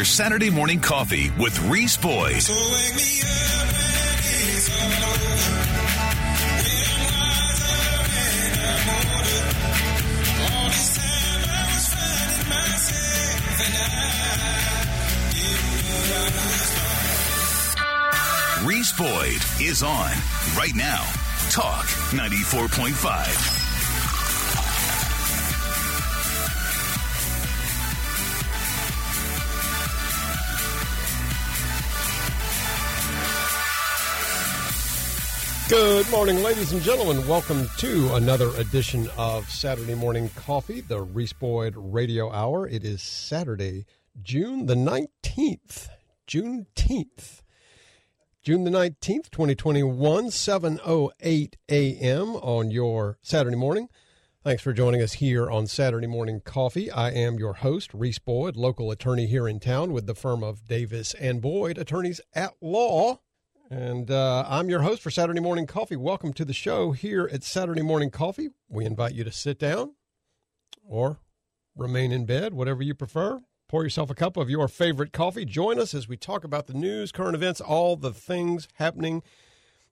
your Saturday morning coffee with Reese Boyd. So wake me up when it's all over. When I'm wiser and I'm older. All this time I was finding myself and I didn't know I was Reese Boyd is on right now. Talk 94.5. Good morning, ladies and gentlemen. Welcome to another edition of Saturday Morning Coffee, the Reese Boyd Radio Hour. It is Saturday, June the 19th. Juneteenth. June the 19th, 2021, 7.08 a.m. on your Saturday morning. Thanks for joining us here on Saturday Morning Coffee. I am your host, Reese Boyd, local attorney here in town with the firm of Davis and Boyd, attorneys at law. And uh, I'm your host for Saturday Morning Coffee. Welcome to the show here at Saturday Morning Coffee. We invite you to sit down or remain in bed, whatever you prefer. Pour yourself a cup of your favorite coffee. Join us as we talk about the news, current events, all the things happening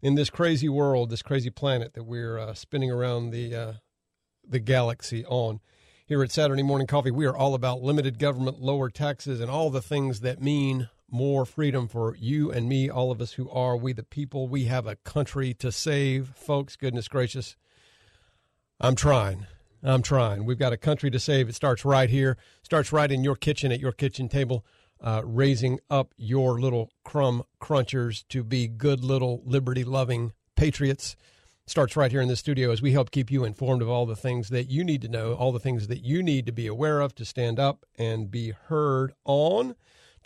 in this crazy world, this crazy planet that we're uh, spinning around the uh, the galaxy on. Here at Saturday Morning Coffee, we are all about limited government, lower taxes, and all the things that mean more freedom for you and me, all of us who are we the people. We have a country to save, folks. Goodness gracious. I'm trying. I'm trying. We've got a country to save. It starts right here, starts right in your kitchen at your kitchen table, uh, raising up your little crumb crunchers to be good little liberty loving patriots. Starts right here in the studio as we help keep you informed of all the things that you need to know, all the things that you need to be aware of to stand up and be heard on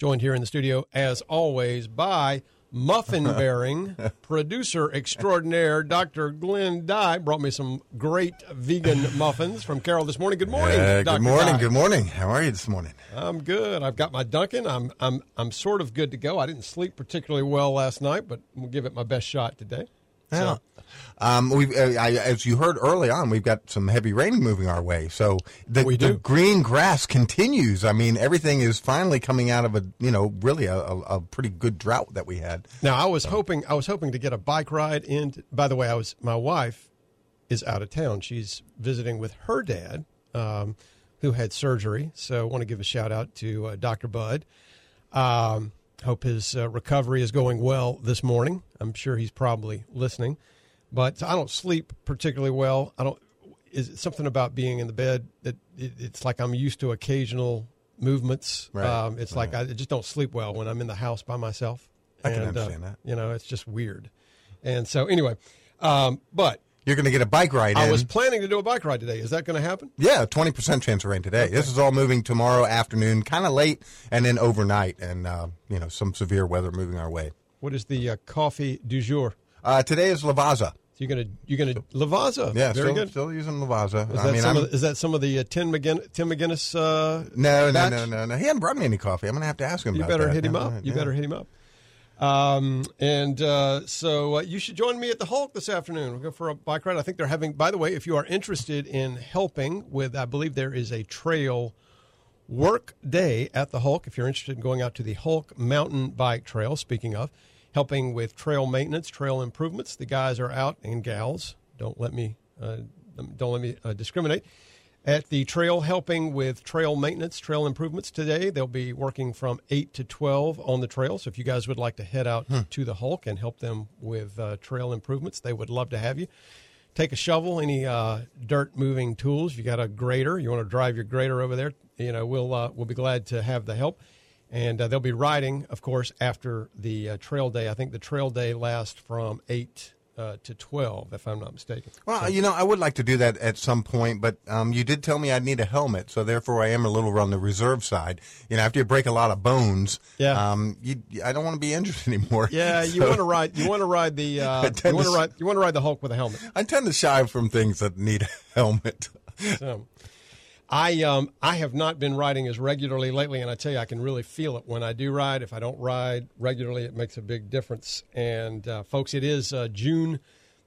joined here in the studio, as always, by muffin bearing producer extraordinaire Dr. Glenn Dye. Brought me some great vegan muffins from Carol this morning. Good morning, Uh, Dr. good morning. Dye. Good morning. How are you this morning? I'm good. I've got my Dunkin'. I'm I'm I'm sort of good to go. I didn't sleep particularly well last night, but we'll give it my best shot today. Yeah. Um, we, uh, I, as you heard early on, we've got some heavy rain moving our way. So the, the green grass continues. I mean, everything is finally coming out of a, you know, really a, a, a pretty good drought that we had. Now I was hoping I was hoping to get a bike ride in. By the way, I was my wife is out of town. She's visiting with her dad, um, who had surgery. So I want to give a shout out to uh, Doctor Bud. Um, hope his uh, recovery is going well this morning. I'm sure he's probably listening, but I don't sleep particularly well. I don't. Is it something about being in the bed that it, it's like I'm used to occasional movements? Right, Um, it's like I just don't sleep well when I'm in the house by myself. I can And, uh, understand that. You know, it's just weird. And so, anyway, um, but You're going to get a bike ride I in. was planning to do a bike ride today. Is that going to happen? yeah, 20% chance of rain today. This is all moving tomorrow afternoon, kind of late, and then overnight, and, uh, you know, some severe weather moving our way. What is the uh, coffee du jour? Uh, today is Lavazza. So you're gonna you're gonna Lavazza. Yeah, very still, good. still using Lavazza. Is I that, mean, some of, the- is that some of the uh, Tim McGinnis, Tim McGinnis? Uh, no, no, no, no, no. He hadn't brought me any coffee. I'm going to have to ask him You better that. hit him up. You yeah. better hit him up. Um, and uh, so uh, you should join me at the Hulk this afternoon. We'll go for a bike ride. I think they're having. By the way, if you are interested in helping with, I believe there is a trail work day at the Hulk. If you're interested in going out to the Hulk Mountain Bike Trail, speaking of helping with trail maintenance, trail improvements, the guys are out and gals. Don't let me uh, don't let me uh, discriminate. At the trail, helping with trail maintenance, trail improvements today. They'll be working from 8 to 12 on the trail. So if you guys would like to head out to the Hulk and help them with uh, trail improvements, they would love to have you take a shovel, any uh, dirt moving tools. You got a grader, you want to drive your grader over there. You know, we'll uh, we'll be glad to have the help. And uh, they'll be riding, of course, after the uh, trail day. I think the trail day lasts from eight uh, to twelve, if I'm not mistaken. Well, you know, I would like to do that at some point, but um, you did tell me I'd need a helmet, so therefore I am a little on the reserve side. You know, after you break a lot of bones, Yeah. um, you, I don't want to be injured anymore. Yeah, you want to ride. You want to ride the. Uh, you want to to ride. You want to ride the Hulk with a helmet. I tend to shy from things that need a helmet. So, I um I have not been riding as regularly lately, and I tell you, I can really feel it when I do ride. If I don't ride regularly, it makes a big difference. And uh, folks, it is uh, June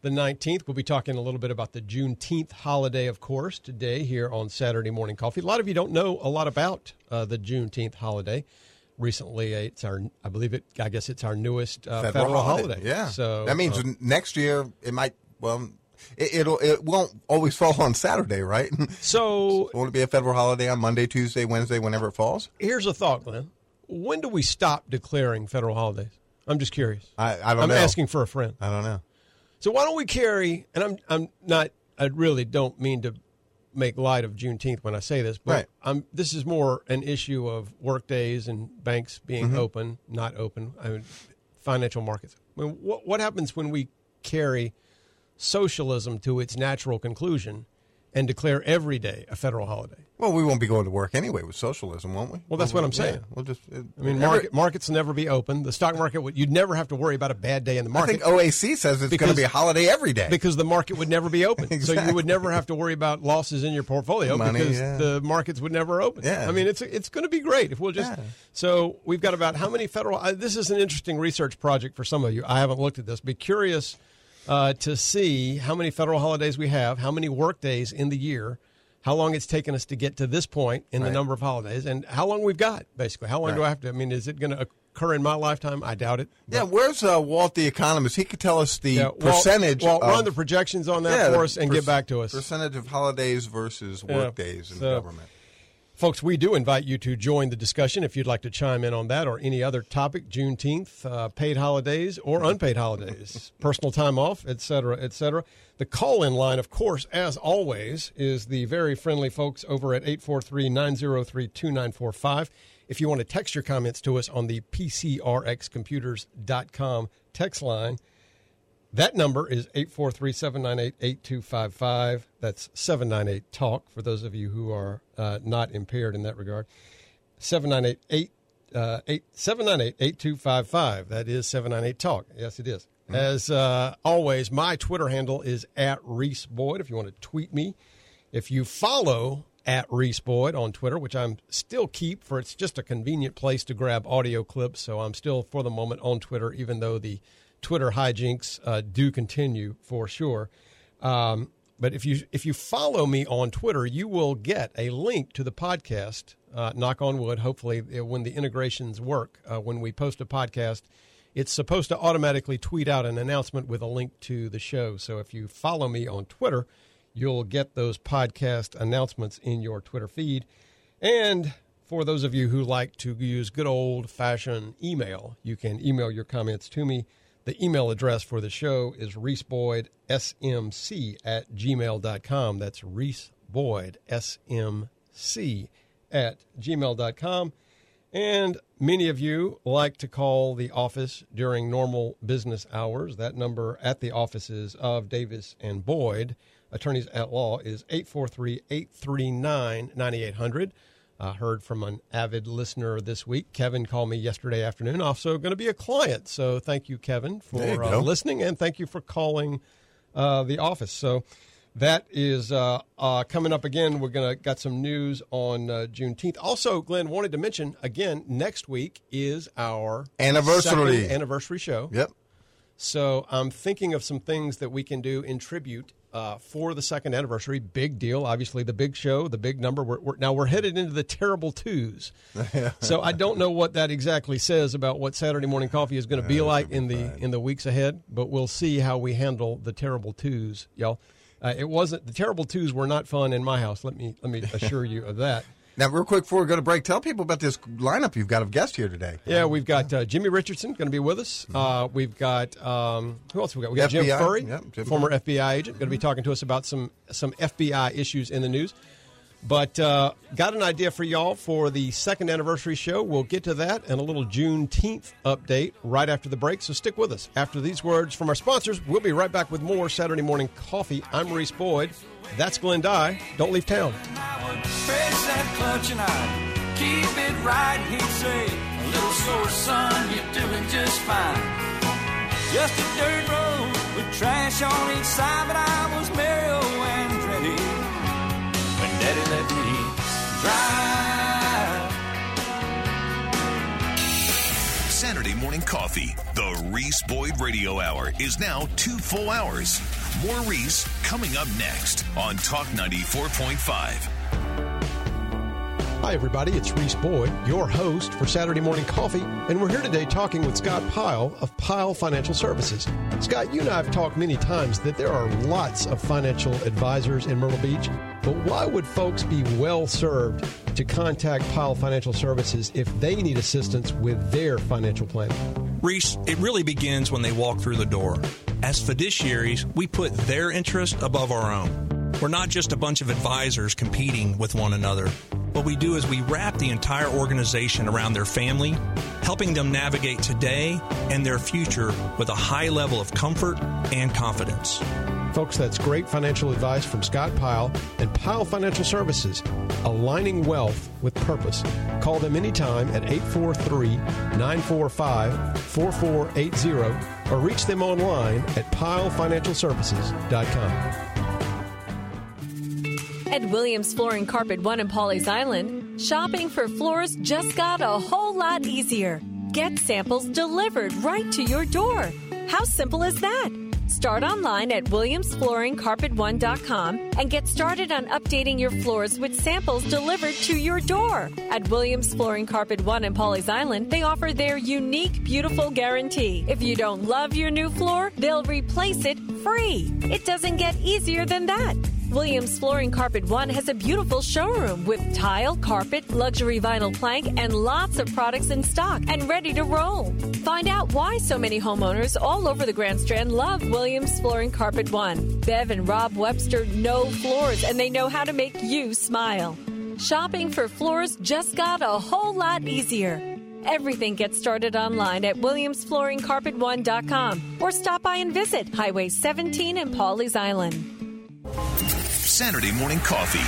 the nineteenth. We'll be talking a little bit about the Juneteenth holiday, of course, today here on Saturday Morning Coffee. A lot of you don't know a lot about uh, the Juneteenth holiday. recently. It's our, I believe it. I guess it's our newest uh, Federal, federal, holiday. holiday. Yeah. So that means uh, next year it might. Well, it, it'll it won't always fall on Saturday, right? so Won't it be a federal holiday on Monday, Tuesday, Wednesday, whenever it falls? here's a thought, Glenn. When do we stop declaring federal holidays? I'm just curious. I, I don't know. I'm know. asking for a friend. I don't know. So why don't we carry? And I'm I'm not. I really don't mean to make light of Juneteenth when I say this, but Right. I'm. This is more an issue of work days and banks being Mm-hmm. open, not open. I mean, financial markets. I mean, what what happens when we carry socialism to its natural conclusion and declare every day a federal holiday? Well, we won't be going to work anyway with socialism, won't we? Well, that's what I'm saying. Yeah, we'll just. It, I mean, market, markets never be open. The stock market would. You'd never have to worry about a bad day in the market. I think AOC says it's going to be a holiday every day. because the market would never be open. So you would never have to worry about losses in your portfolio Money, because yeah. the markets would never open. Yeah. I mean, it's it's going to be great if we'll just. Yeah. So we've got about how many federal? Uh, this is an interesting research project for some of you. I haven't looked at this. Be curious uh, to see how many federal holidays we have, how many work days in the year. How long it's taken us to get to this point in the number of holidays, and how long we've got, basically. How long do I have to? I mean, is it going to occur in my lifetime? I doubt it. yeah, where's uh, Walt the economist? He could tell us the Yeah, percentage. Walt, of, run the projections on that yeah, for us and per- get back to us. Percentage of holidays versus Yeah. work days in So- government. Folks, we do invite you to join the discussion if you'd like to chime in on that or any other topic, Juneteenth, uh, paid holidays or unpaid holidays, personal time off, et cetera, et cetera. The call in line, of course, as always, is the very friendly folks over at 843 903 2945. If you want to text your comments to us on the PCRXcomputers.com text line, that number is 843 798 8255. That's 798 TALK for those of you who are uh, not impaired in that regard. 798 uh, 8255. That is 798 TALK. Yes, it is. As uh, always, my Twitter handle is at Reese Boyd if you want to tweet me. If you follow at Reese Boyd on Twitter, which I'm still keep for it's just a convenient place to grab audio clips, so I'm still for the moment on Twitter, even though the Twitter hijinks uh, do continue for sure. Um, but if you if you follow me on Twitter, you will get a link to the podcast. Uh, knock on wood. Hopefully, when the integrations work, uh, when we post a podcast, it's supposed to automatically tweet out an announcement with a link to the show. So if you follow me on Twitter, you'll get those podcast announcements in your Twitter feed. And for those of you who like to use good old fashioned email, you can email your comments to me. The email address for the show is reeseboydsmc at gmail.com. That's reeseboydsmc at gmail.com. And many of you like to call the office during normal business hours. That number at the offices of Davis and Boyd, attorneys at law, is 843 839 9800. I heard from an avid listener this week. Kevin called me yesterday afternoon, also going to be a client. So thank you, Kevin, There you for uh, listening, and thank you for calling uh, the office. So that is uh, uh, coming up again. We're gonna got some news on uh, Juneteenth. Also, Glenn wanted to mention again next week is our Anniversary. anniversary show. Yep. So I'm thinking of some things that we can do in tribute uh, for the second anniversary. Big deal, obviously the big show, the big number. We're, we're, now we're headed into the terrible twos. so I don't know what that exactly says about what Saturday morning coffee is going to be like in the in the weeks ahead, but we'll see how we handle the terrible twos, y'all. Uh, it wasn't the terrible twos were not fun in my house. Let me let me assure you of that. Now, real quick before we go to break, tell people about this lineup you've got of guests here today. Yeah, we've got uh, Jimmy Richardson going to be with us. Uh, we've got um, who else? We got we got Jim FBI, Furry, yep, Jim former FBI agent, going to be talking to us about some some FBI issues in the news. But uh, got an idea for y'all for the second anniversary show. We'll get to that and a little Juneteenth update right after the break. So stick with us. After these words from our sponsors, we'll be right back with more Saturday morning coffee. I'm Reese Boyd. That's Glenn Dye. Don't leave town. Just a dirt road with trash on each side, but I was merry Daddy let me drive. Saturday morning coffee. The Reese Boyd Radio Hour is now two full hours. More Reese coming up next on Talk 94.5. Hi, everybody. It's Reese Boyd, your host for Saturday Morning Coffee, and we're here today talking with Scott Pyle of Pyle Financial Services. Scott, you and I have talked many times that there are lots of financial advisors in Myrtle Beach, but why would folks be well served to contact Pyle Financial Services if they need assistance with their financial planning? Reese, it really begins when they walk through the door. As fiduciaries, we put their interest above our own. We're not just a bunch of advisors competing with one another. What we do is we wrap the entire organization around their family, helping them navigate today and their future with a high level of comfort and confidence. Folks, that's great financial advice from Scott Pyle and Pyle Financial Services, aligning wealth with purpose. Call them anytime at 843 945 4480 or reach them online at pylefinancialservices.com. At Williams Flooring Carpet One in Pawleys Island, shopping for floors just got a whole lot easier. Get samples delivered right to your door. How simple is that? Start online at williamsflooringcarpet1.com and get started on updating your floors with samples delivered to your door. At Williams Flooring Carpet One in Pawleys Island, they offer their unique, beautiful guarantee. If you don't love your new floor, they'll replace it free. It doesn't get easier than that. Williams Flooring Carpet One has a beautiful showroom with tile, carpet, luxury vinyl plank, and lots of products in stock and ready to roll. Find out why so many homeowners all over the Grand Strand love Williams Flooring Carpet One. Bev and Rob Webster know floors and they know how to make you smile. Shopping for floors just got a whole lot easier. Everything gets started online at williamsflooringcarpet1.com or stop by and visit Highway 17 in Pawleys Island. Saturday morning coffee.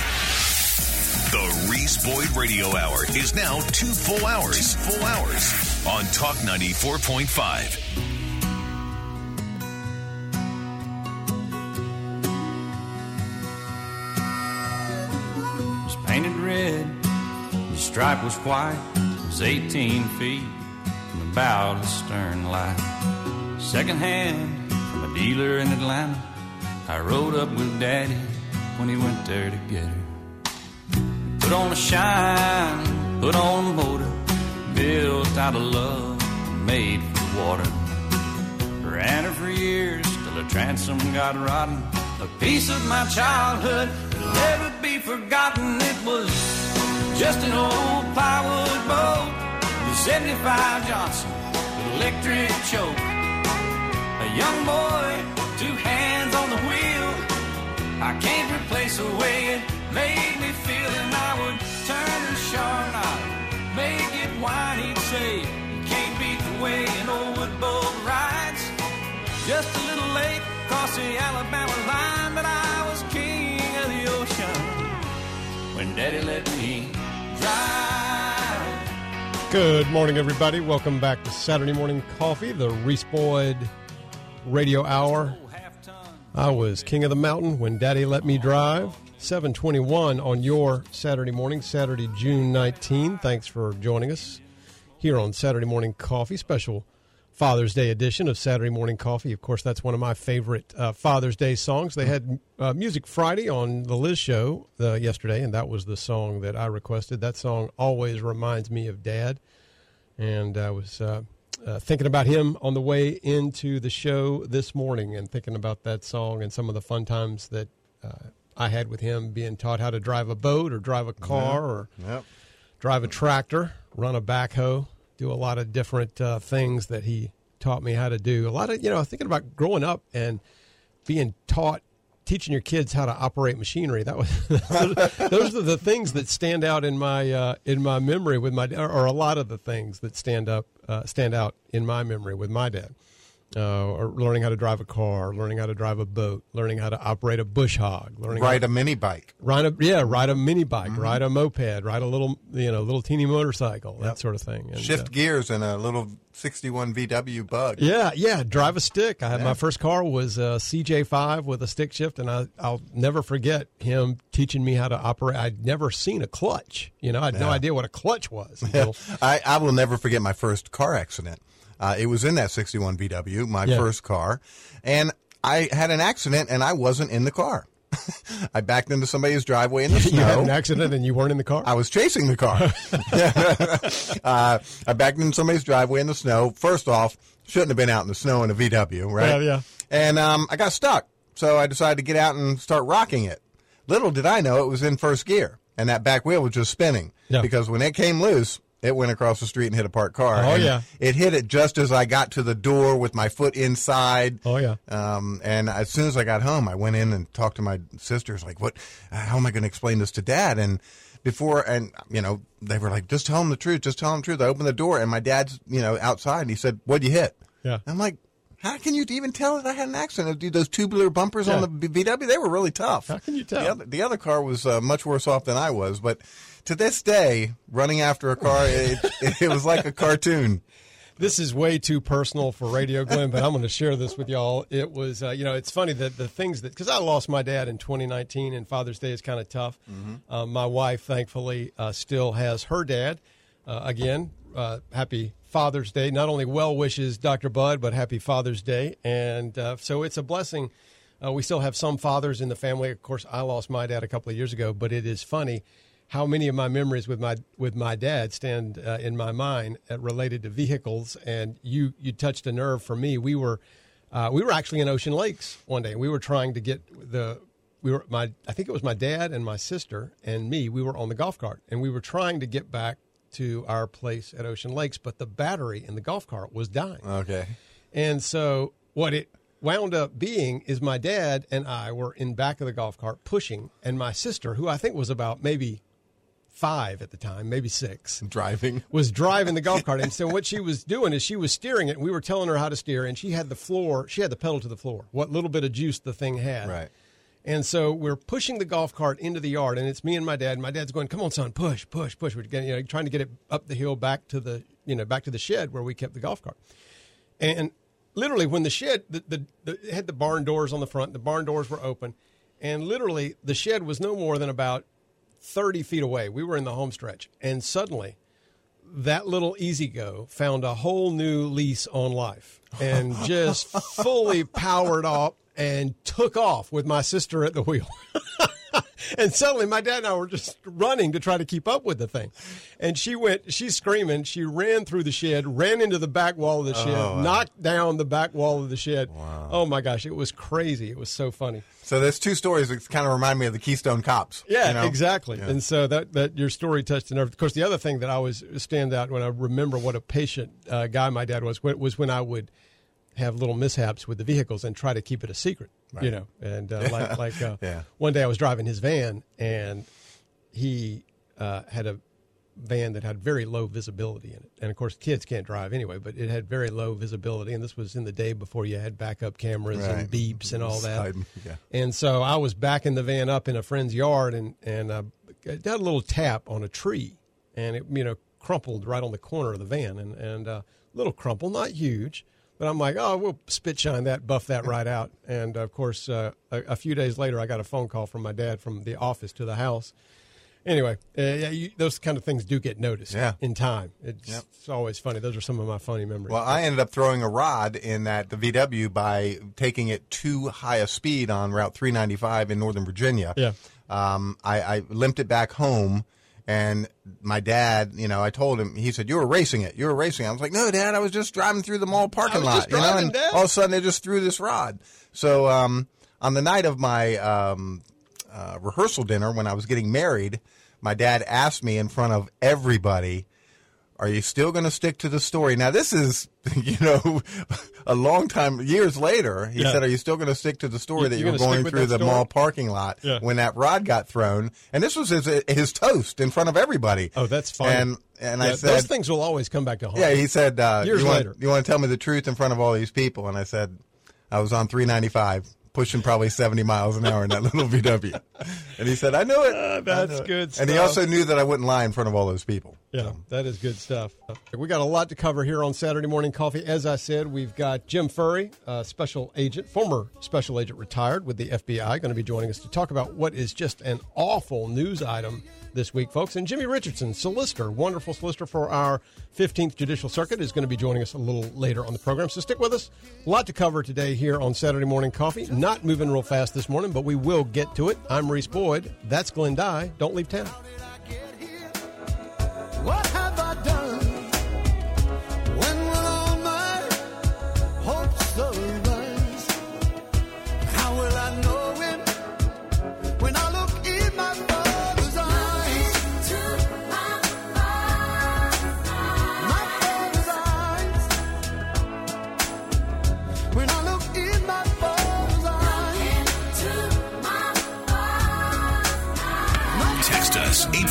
The Reese Boyd Radio Hour is now two full hours. Two full hours on Talk 94.5. was painted red. The stripe was white. It was 18 feet from the bow to stern light. Second hand from a dealer in Atlanta. I rode up with Daddy when he went there to get her. Put on a shine, put on a motor, built out of love, made for water. Ran her for years till the transom got rotten. A piece of my childhood will never be forgotten. It was just an old plywood boat, the 75 Johnson electric choke. A young boy, two hands on the wheel. I can't replace the way it made me feel, and I would turn the sharp knob, make it whine. He'd say, "You can't beat the way an old wood boat rides." Just a little late across the Alabama line, but I was king of the ocean when Daddy let me drive. Good morning, everybody. Welcome back to Saturday Morning Coffee, the Reese Boyd Radio Hour. I was king of the mountain when Daddy let me drive. 721 on your Saturday morning, Saturday, June 19. Thanks for joining us here on Saturday Morning Coffee, special Father's Day edition of Saturday Morning Coffee. Of course, that's one of my favorite uh, Father's Day songs. They had uh, Music Friday on the Liz show uh, yesterday, and that was the song that I requested. That song always reminds me of Dad. And I was uh, thinking about him on the way into the show this morning and thinking about that song and some of the fun times that uh, I had with him being taught how to drive a boat or drive a car or Yep. drive a tractor, run a backhoe, do a lot of different uh, things that he taught me how to do. A lot of, you know, thinking about growing up and being taught, teaching your kids how to operate machinery. That was those are the things that stand out in my uh, in my memory with my, or, or a lot of the things that stand up uh, stand out in my memory with my dad. Uh, or learning how to drive a car, learning how to drive a boat, learning how to operate a bush hog, learning how Ride a mini bike. ride a yeah ride a mini bike Mm-hmm. ride a moped ride a little you know little teeny motorcycle that sort of thing and, Shift uh, gears in a little 61 VW bug. yeah yeah drive a stick i had my first car was a cj5 with a stick shift and I, i'll never forget him teaching me how to operate i'd never seen a clutch you know i had no idea what a clutch was until- I, I will never forget my first car accident. Uh, it was in that 61 VW, my Yeah. first car, and I had an accident and I wasn't in the car. I backed into somebody's driveway in the You had snow. an accident and you weren't in the car. I was chasing the car. uh, I backed into somebody's driveway in the snow. First off, shouldn't have been out in the snow in a VW, right? Yeah, yeah. And um, I got stuck, so I decided to get out and start rocking it. Little did I know it was in first gear, and that back wheel was just spinning. Yeah. Because when it came loose, it went across the street and hit a parked car. Oh, yeah. It hit it just as I got to the door with my foot inside. Oh, yeah. Um, and as soon as I got home, I went in and talked to my sisters, like, "What? How am I going to explain this to Dad?" And before, and you know, they were like, "Just tell him the truth. Just tell him the truth." I opened the door, and my dad's, you know, outside, and he said, "What'd you hit?" Yeah. I'm like, "How can you even tell that I had an accident? Dude, those tubular bumpers on the VW, they were really tough. How can you tell? The other, the other car was uh, much worse off than I was, but to this day, running after a car, it, it was like a cartoon. This is way too personal for Radio Glenn, but I'm going to share this with y'all. It was, uh, you know, it's funny that the things that, because I lost my dad in 2019 and Father's Day is kind of tough. Uh, my wife, thankfully, uh, still has her dad. Uh, again, uh, happy Father's Day. Not only well wishes, Dr. Bud, but happy Father's Day. And uh, so it's a blessing. Uh, we still have some fathers in the family. Of course, I lost my dad a couple of years ago, but it is funny how many of my memories with my with my dad stand uh, in my mind uh, related to vehicles. And you you touched a nerve for me. We were uh, we were actually in Ocean Lakes one day. We were trying to get the we were my I think it was my dad and my sister and me. We were on the golf cart and we were trying to get back to our place at Ocean Lakes, but the battery in the golf cart was dying. Okay. And so what it wound up being is my dad and I were in back of the golf cart pushing, and my sister, who I think was about maybe five at the time, maybe six, Driving. was driving the golf cart. And so what she was doing is she was steering it. And we were telling her how to steer, and she had the floor, she had the pedal to the floor, what little bit of juice the thing had. Right. And so we're pushing the golf cart into the yard, and it's me and my dad. And My dad's going, "Come on, son, push, push, push." We're getting, you know, trying to get it up the hill back to the, you know, back to the shed where we kept the golf cart. And literally, when the shed, the, the, the it had the barn doors on the front, the barn doors were open, and literally the shed was no more than about thirty feet away. We were in the home stretch, and suddenly that little E-Z-GO found a whole new lease on life and just fully powered up and took off with my sister at the wheel. and suddenly my dad and I were just running to try to keep up with the thing. And she went, she's screaming. She ran through the shed, ran into the back wall of the shed, knocked down the back wall of the shed. Oh my gosh, it was crazy. It was so funny. So there's two stories that kind of remind me of the Keystone Cops. Yeah, you know? exactly. Yeah. And so that that your story touched a nerve. Of course, the other thing that I always stand out when I remember what a patient uh, guy my dad was was when I would have little mishaps with the vehicles and try to keep it a secret. You know, and uh, like like uh, Yeah. one day I was driving his van and he uh, had a van that had very low visibility in it. And of course, kids can't drive anyway, but it had very low visibility. And this was in the day before you had backup cameras and beeps and all that. Side- yeah. And so I was backing the van up in a friend's yard and and uh, it had a little tap on a tree, and it you know crumpled right on the corner of the van, and and uh, little crumple, not huge. But I'm like, oh, we'll spit shine that, buff that right out. And of course, uh, a, a few days later, I got a phone call from my dad from the office to the house. Anyway, uh, yeah, you, those kind of things do get noticed Yeah. in time. It's, Yep. it's always funny. Those are some of my funny memories. Well, I ended up throwing a rod in that the VW by taking it too high a speed on Route 395 in Northern Virginia. Yeah. Um, I, I limped it back home, and my dad, you know, I told him. He said, "You were racing it. You were racing." it." I was like, "No, Dad, I was just driving through the mall parking lot." you know, and all of a sudden they just threw this rod. So um, on the night of my um, uh, rehearsal dinner when I was getting married, my dad asked me in front of everybody, "Are you still going to stick to the story?" Now this is, you know, a long time years later. He Yeah. said, "Are you still going to stick to the story You- that you were going through the story? mall parking lot Yeah. when that rod got thrown?" And this was his his toast in front of everybody. oh, that's fine. And and I said, those things will always come back to haunt. yeah, he said, uh, Years you want, later. you want to tell me the truth in front of all these people? And I said, I was on 395, pushing probably 70 miles an hour in that little VW. And he said, I knew it. I that's knew it." good And he also knew that I wouldn't lie in front of all those people. Yeah, that is good stuff. We got a lot to cover here on Saturday Morning Coffee. As I said, we've got Jim Furry, uh, special agent, former special agent retired with the FBI, going to be joining us to talk about what is just an awful news item this week, folks. And Jimmy Richardson, solicitor, wonderful solicitor for our 15th Judicial Circuit, is going to be joining us a little later on the program. So stick with us. A lot to cover today here on Saturday Morning Coffee. Not moving real fast this morning, but we will get to it. I'm Reese Boyd. That's Glenn Dye. Don't leave town.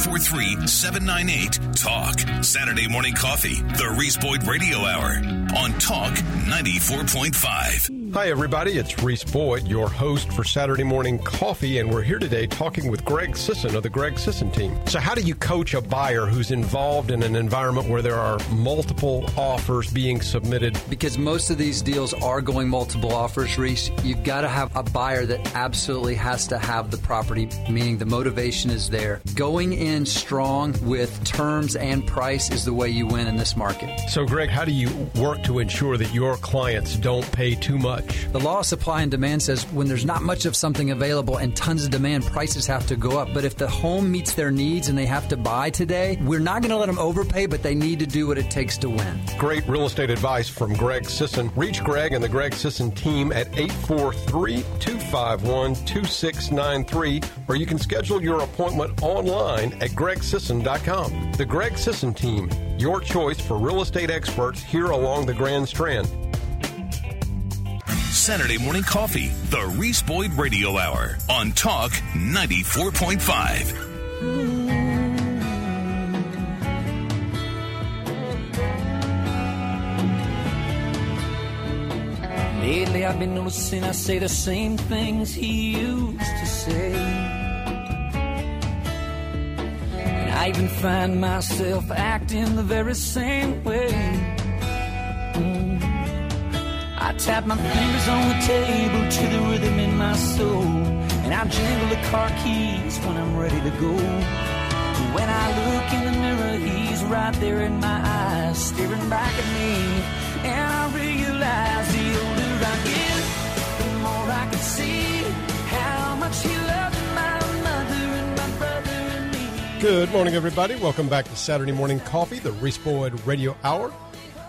943 798 TALK. Saturday Morning Coffee, the Reese Boyd Radio Hour on Talk 94.5. Hi, everybody. It's Reese Boyd, your host for Saturday Morning Coffee, and we're here today talking with Greg Sisson of the Greg Sisson team. So, how do you coach a buyer who's involved in an environment where there are multiple offers being submitted? Because most of these deals are going multiple offers, Reese, you've got to have a buyer that absolutely has to have the property, meaning the motivation is there. Going in strong with terms and price is the way you win in this market. So, Greg, how do you work to ensure that your clients don't pay too much? The law of supply and demand says when there's not much of something available and tons of demand, prices have to go up. But if the home meets their needs and they have to buy today, we're not going to let them overpay, but they need to do what it takes to win. Great real estate advice from Greg Sisson. Reach Greg and the Greg Sisson team at 843 251 2693, or you can schedule your appointment online at gregsisson.com. The Greg Sisson team, your choice for real estate experts here along the Grand Strand. Saturday morning coffee. The Reese Boyd Radio Hour on Talk 94.5. Lately I've been noticing I say the same things he used to say. And I even find myself acting the very same way. Mm. I tap my fingers on the table to the rhythm in my soul. And I jingle the car keys when I'm ready to go. When I look in the mirror, he's right there in my eyes, staring back at me. And I realize the older I get, the more I can see how much he loved my mother and my brother and me. Good morning, everybody. Welcome back to Saturday Morning Coffee, the Reese Boyd Radio Hour.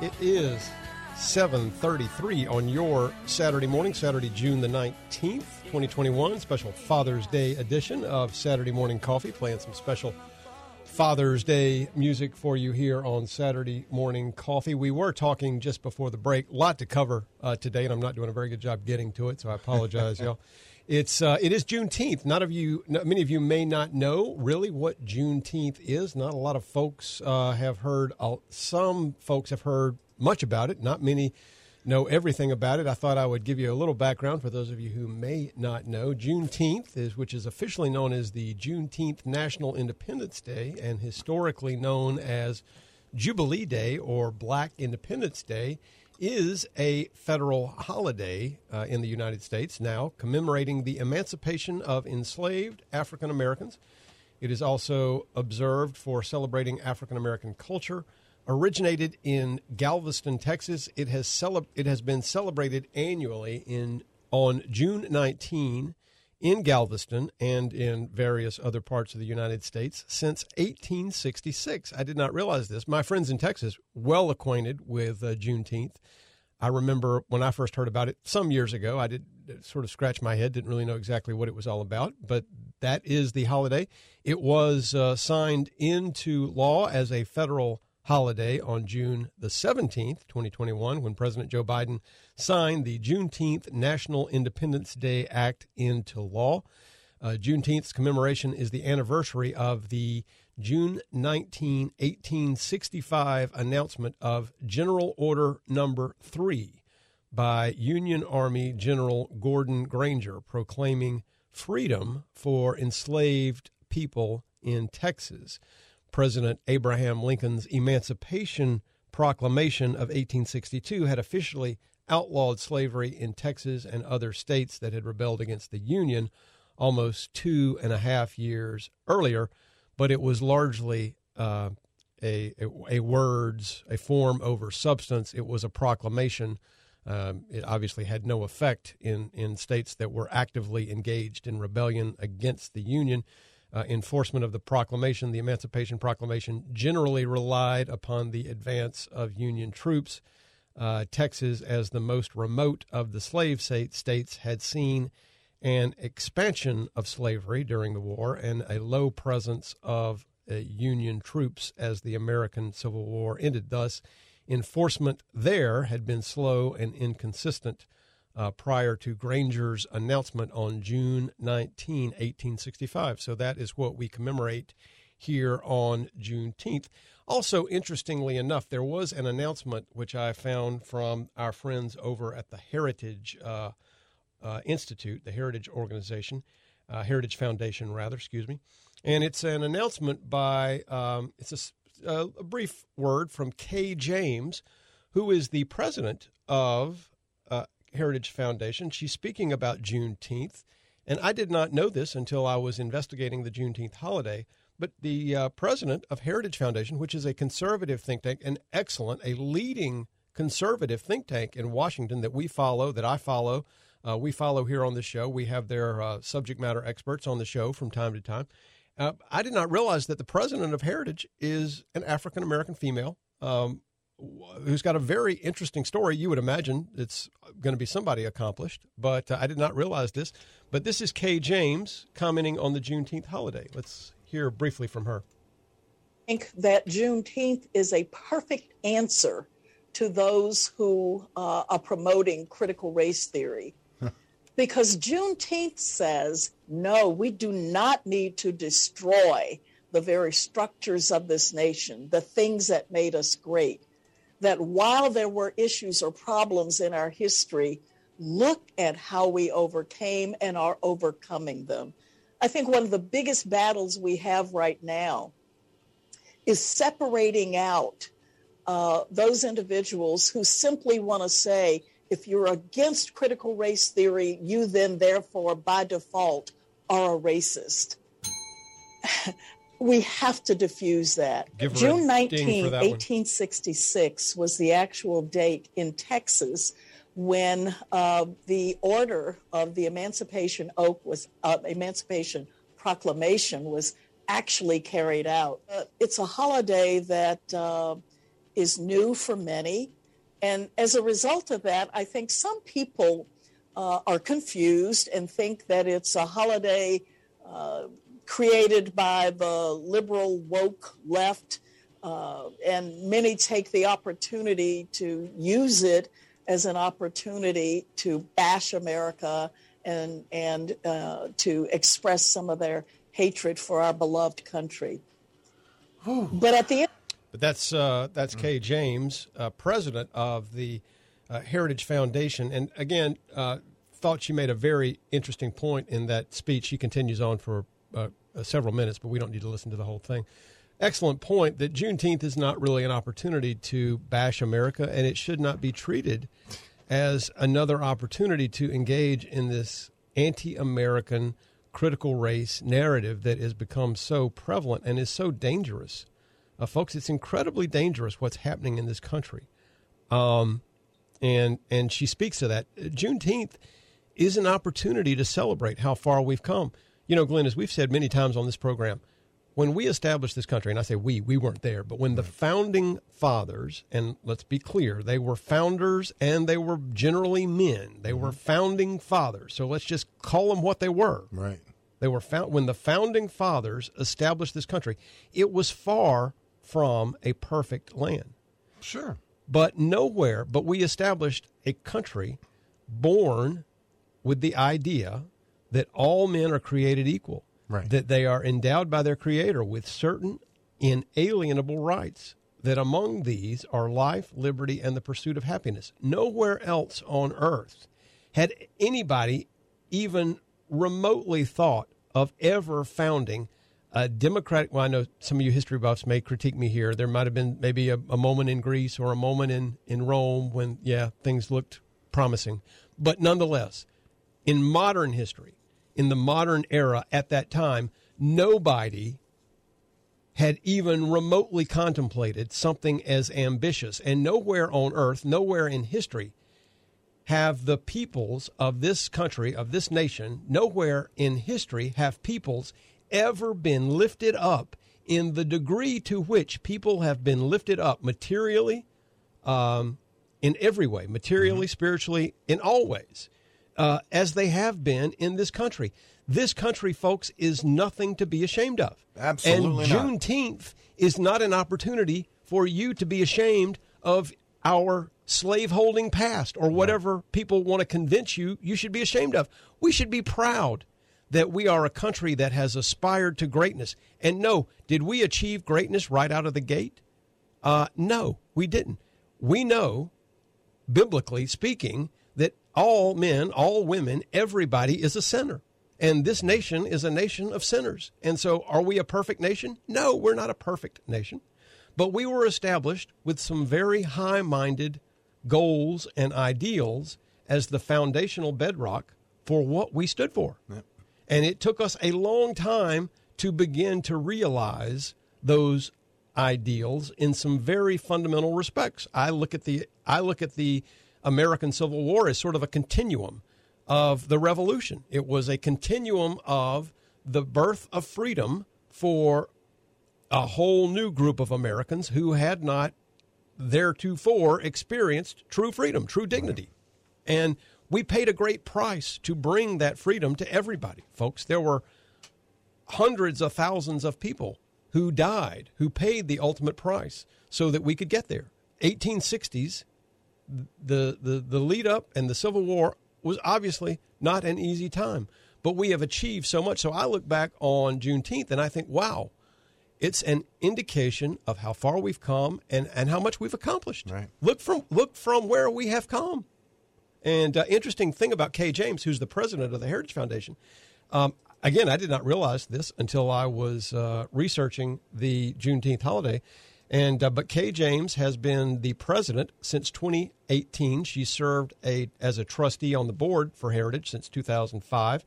It is 7.33 on your Saturday morning, Saturday, June the 19th, 2021, special Father's Day edition of Saturday Morning Coffee, playing some special Father's Day music for you here on Saturday Morning Coffee. We were talking just before the break, a lot to cover uh, today, and I'm not doing a very good job getting to it, so I apologize, y'all. It's uh, it is Juneteenth. Not of you, many of you may not know really what Juneteenth is. Not a lot of folks uh, have heard. Uh, some folks have heard much about it. Not many know everything about it. I thought I would give you a little background for those of you who may not know. Juneteenth is, which is officially known as the Juneteenth National Independence Day, and historically known as Jubilee Day or Black Independence Day, is a federal holiday uh, in the United States now, commemorating the emancipation of enslaved African Americans. It is also observed for celebrating African American culture. Originated in Galveston, Texas, it has cele- it has been celebrated annually in on June 19 in Galveston and in various other parts of the United States since 1866. I did not realize this. My friends in Texas, well acquainted with uh, Juneteenth. I remember when I first heard about it some years ago, I did uh, sort of scratch my head, didn't really know exactly what it was all about, but that is the holiday. It was uh, signed into law as a federal holiday on June the 17th, 2021, when President Joe Biden signed the Juneteenth National Independence Day Act into law. Uh, Juneteenth's commemoration is the anniversary of the June 19, 1865 announcement of General Order Number 3 by Union Army General Gordon Granger proclaiming freedom for enslaved people in Texas. President Abraham Lincoln's Emancipation Proclamation of 1862 had officially outlawed slavery in Texas and other states that had rebelled against the Union almost two and a half years earlier, but it was largely uh, a, a, a words, a form over substance. It was a proclamation. Um, it obviously had no effect in, in states that were actively engaged in rebellion against the Union. Uh, enforcement of the proclamation, the Emancipation Proclamation, generally relied upon the advance of Union troops. Uh, Texas, as the most remote of the slave states, had seen an expansion of slavery during the war and a low presence of uh, Union troops as the American Civil War ended. Thus, enforcement there had been slow and inconsistent uh, prior to Granger's announcement on June 19, 1865. So that is what we commemorate here on Juneteenth. Also, interestingly enough, there was an announcement which I found from our friends over at the Heritage uh, uh, Institute, the Heritage Organization, uh, Heritage Foundation, rather, excuse me. And it's an announcement by, um, it's a, a brief word from Kay James, who is the president of Heritage Foundation. She's speaking about Juneteenth. And I did not know this until I was investigating the Juneteenth holiday. But the uh, president of Heritage Foundation, which is a conservative think tank, an excellent, a leading conservative think tank in Washington that we follow, that I follow, uh, we follow here on the show. We have their uh, subject matter experts on the show from time to time. Uh, I did not realize that the president of Heritage is an African American female um, who's got a very interesting story. You would imagine it's going to be somebody accomplished, but uh, I did not realize this. But this is Kay James commenting on the Juneteenth holiday. Let's hear briefly from her. I think that Juneteenth is a perfect answer to those who uh, are promoting critical race theory. Because Juneteenth says, no, we do not need to destroy the very structures of this nation, the things that made us great. That while there were issues or problems in our history, look at how we overcame and are overcoming them. I think one of the biggest battles we have right now is separating out uh, those individuals who simply want to say, if you're against critical race theory, you then, therefore, by default, are a racist. we have to diffuse that. June ding 19, for that one. 1866 was the actual date in Texas when uh, the order of the Emancipation Oak was uh, Emancipation Proclamation was actually carried out. Uh, it's a holiday that uh, is new for many, and as a result of that, I think some people uh, are confused and think that it's a holiday uh, created by the liberal woke left, uh, and many take the opportunity to use it as an opportunity to bash America and and uh, to express some of their hatred for our beloved country. But at the end. But that's uh, that's Kay James, uh, president of the uh, Heritage Foundation, and again, uh, thought she made a very interesting point in that speech. She continues on for uh, several minutes, but we don't need to listen to the whole thing. Excellent point that Juneteenth is not really an opportunity to bash America, and it should not be treated as another opportunity to engage in this anti-American critical race narrative that has become so prevalent and is so dangerous. Uh, folks, it's incredibly dangerous what's happening in this country. Um, and and she speaks to that. Juneteenth is an opportunity to celebrate how far we've come. You know, Glenn, as we've said many times on this program, when we established this country, and I say we, we weren't there, but when the founding fathers, and let's be clear, they were founders and they were generally men. They were mm-hmm. founding fathers. So let's just call them what they were. Right. They were found when the founding fathers established this country. It was far from a perfect land, Sure. but nowhere. But we established a country born with the idea that all men are created equal, Right. that they are endowed by their Creator with certain inalienable rights. That among these are life, liberty, and the pursuit of happiness. Nowhere else on earth had anybody even remotely thought of ever founding a democratic. Well, I know some of you history buffs may critique me here. There might have been maybe a, a moment in Greece or a moment in in Rome when yeah things looked promising, but nonetheless, in modern history, in the modern era at that time, nobody had even remotely contemplated something as ambitious. And nowhere on earth, nowhere in history, have the peoples of this country, of this nation, nowhere in history have peoples ever been lifted up in the degree to which people have been lifted up materially, um, in every way, materially, spiritually, in all ways, uh, as they have been in this country. This country, folks, is nothing to be ashamed of. Absolutely and not. Juneteenth is not an opportunity for you to be ashamed of our slaveholding past or whatever people want to convince you you should be ashamed of. We should be proud that we are a country that has aspired to greatness. And no, did we achieve greatness right out of the gate? Uh, no, we didn't. We know, biblically speaking, all men, all women, everybody is a sinner. And this nation is a nation of sinners. And so, are we a perfect nation? No, we're not a perfect nation. But we were established with some very high minded goals and ideals as the foundational bedrock for what we stood for. And it took us a long time to begin to realize those ideals in some very fundamental respects. I look at the I look at the American Civil War is sort of a continuum of the revolution. It was a continuum of the birth of freedom for a whole new group of Americans who had not theretofore experienced true freedom, true dignity. And we paid a great price to bring that freedom to everybody, folks. There were hundreds of thousands of people who died, who paid the ultimate price so that we could get there. 1860s, the, the, the lead up and the Civil War was obviously not an easy time, but we have achieved so much. So I look back on Juneteenth and I think, wow, it's an indication of how far we've come and, and how much we've accomplished. Right. Look from look from where we have come. And uh, interesting thing about Kay James, who's the president of the Heritage Foundation. Um, again, I did not realize this until I was uh, researching the Juneteenth holiday. And uh, but Kay James has been the president since 2018. She served a as a trustee on the board for Heritage since 2005,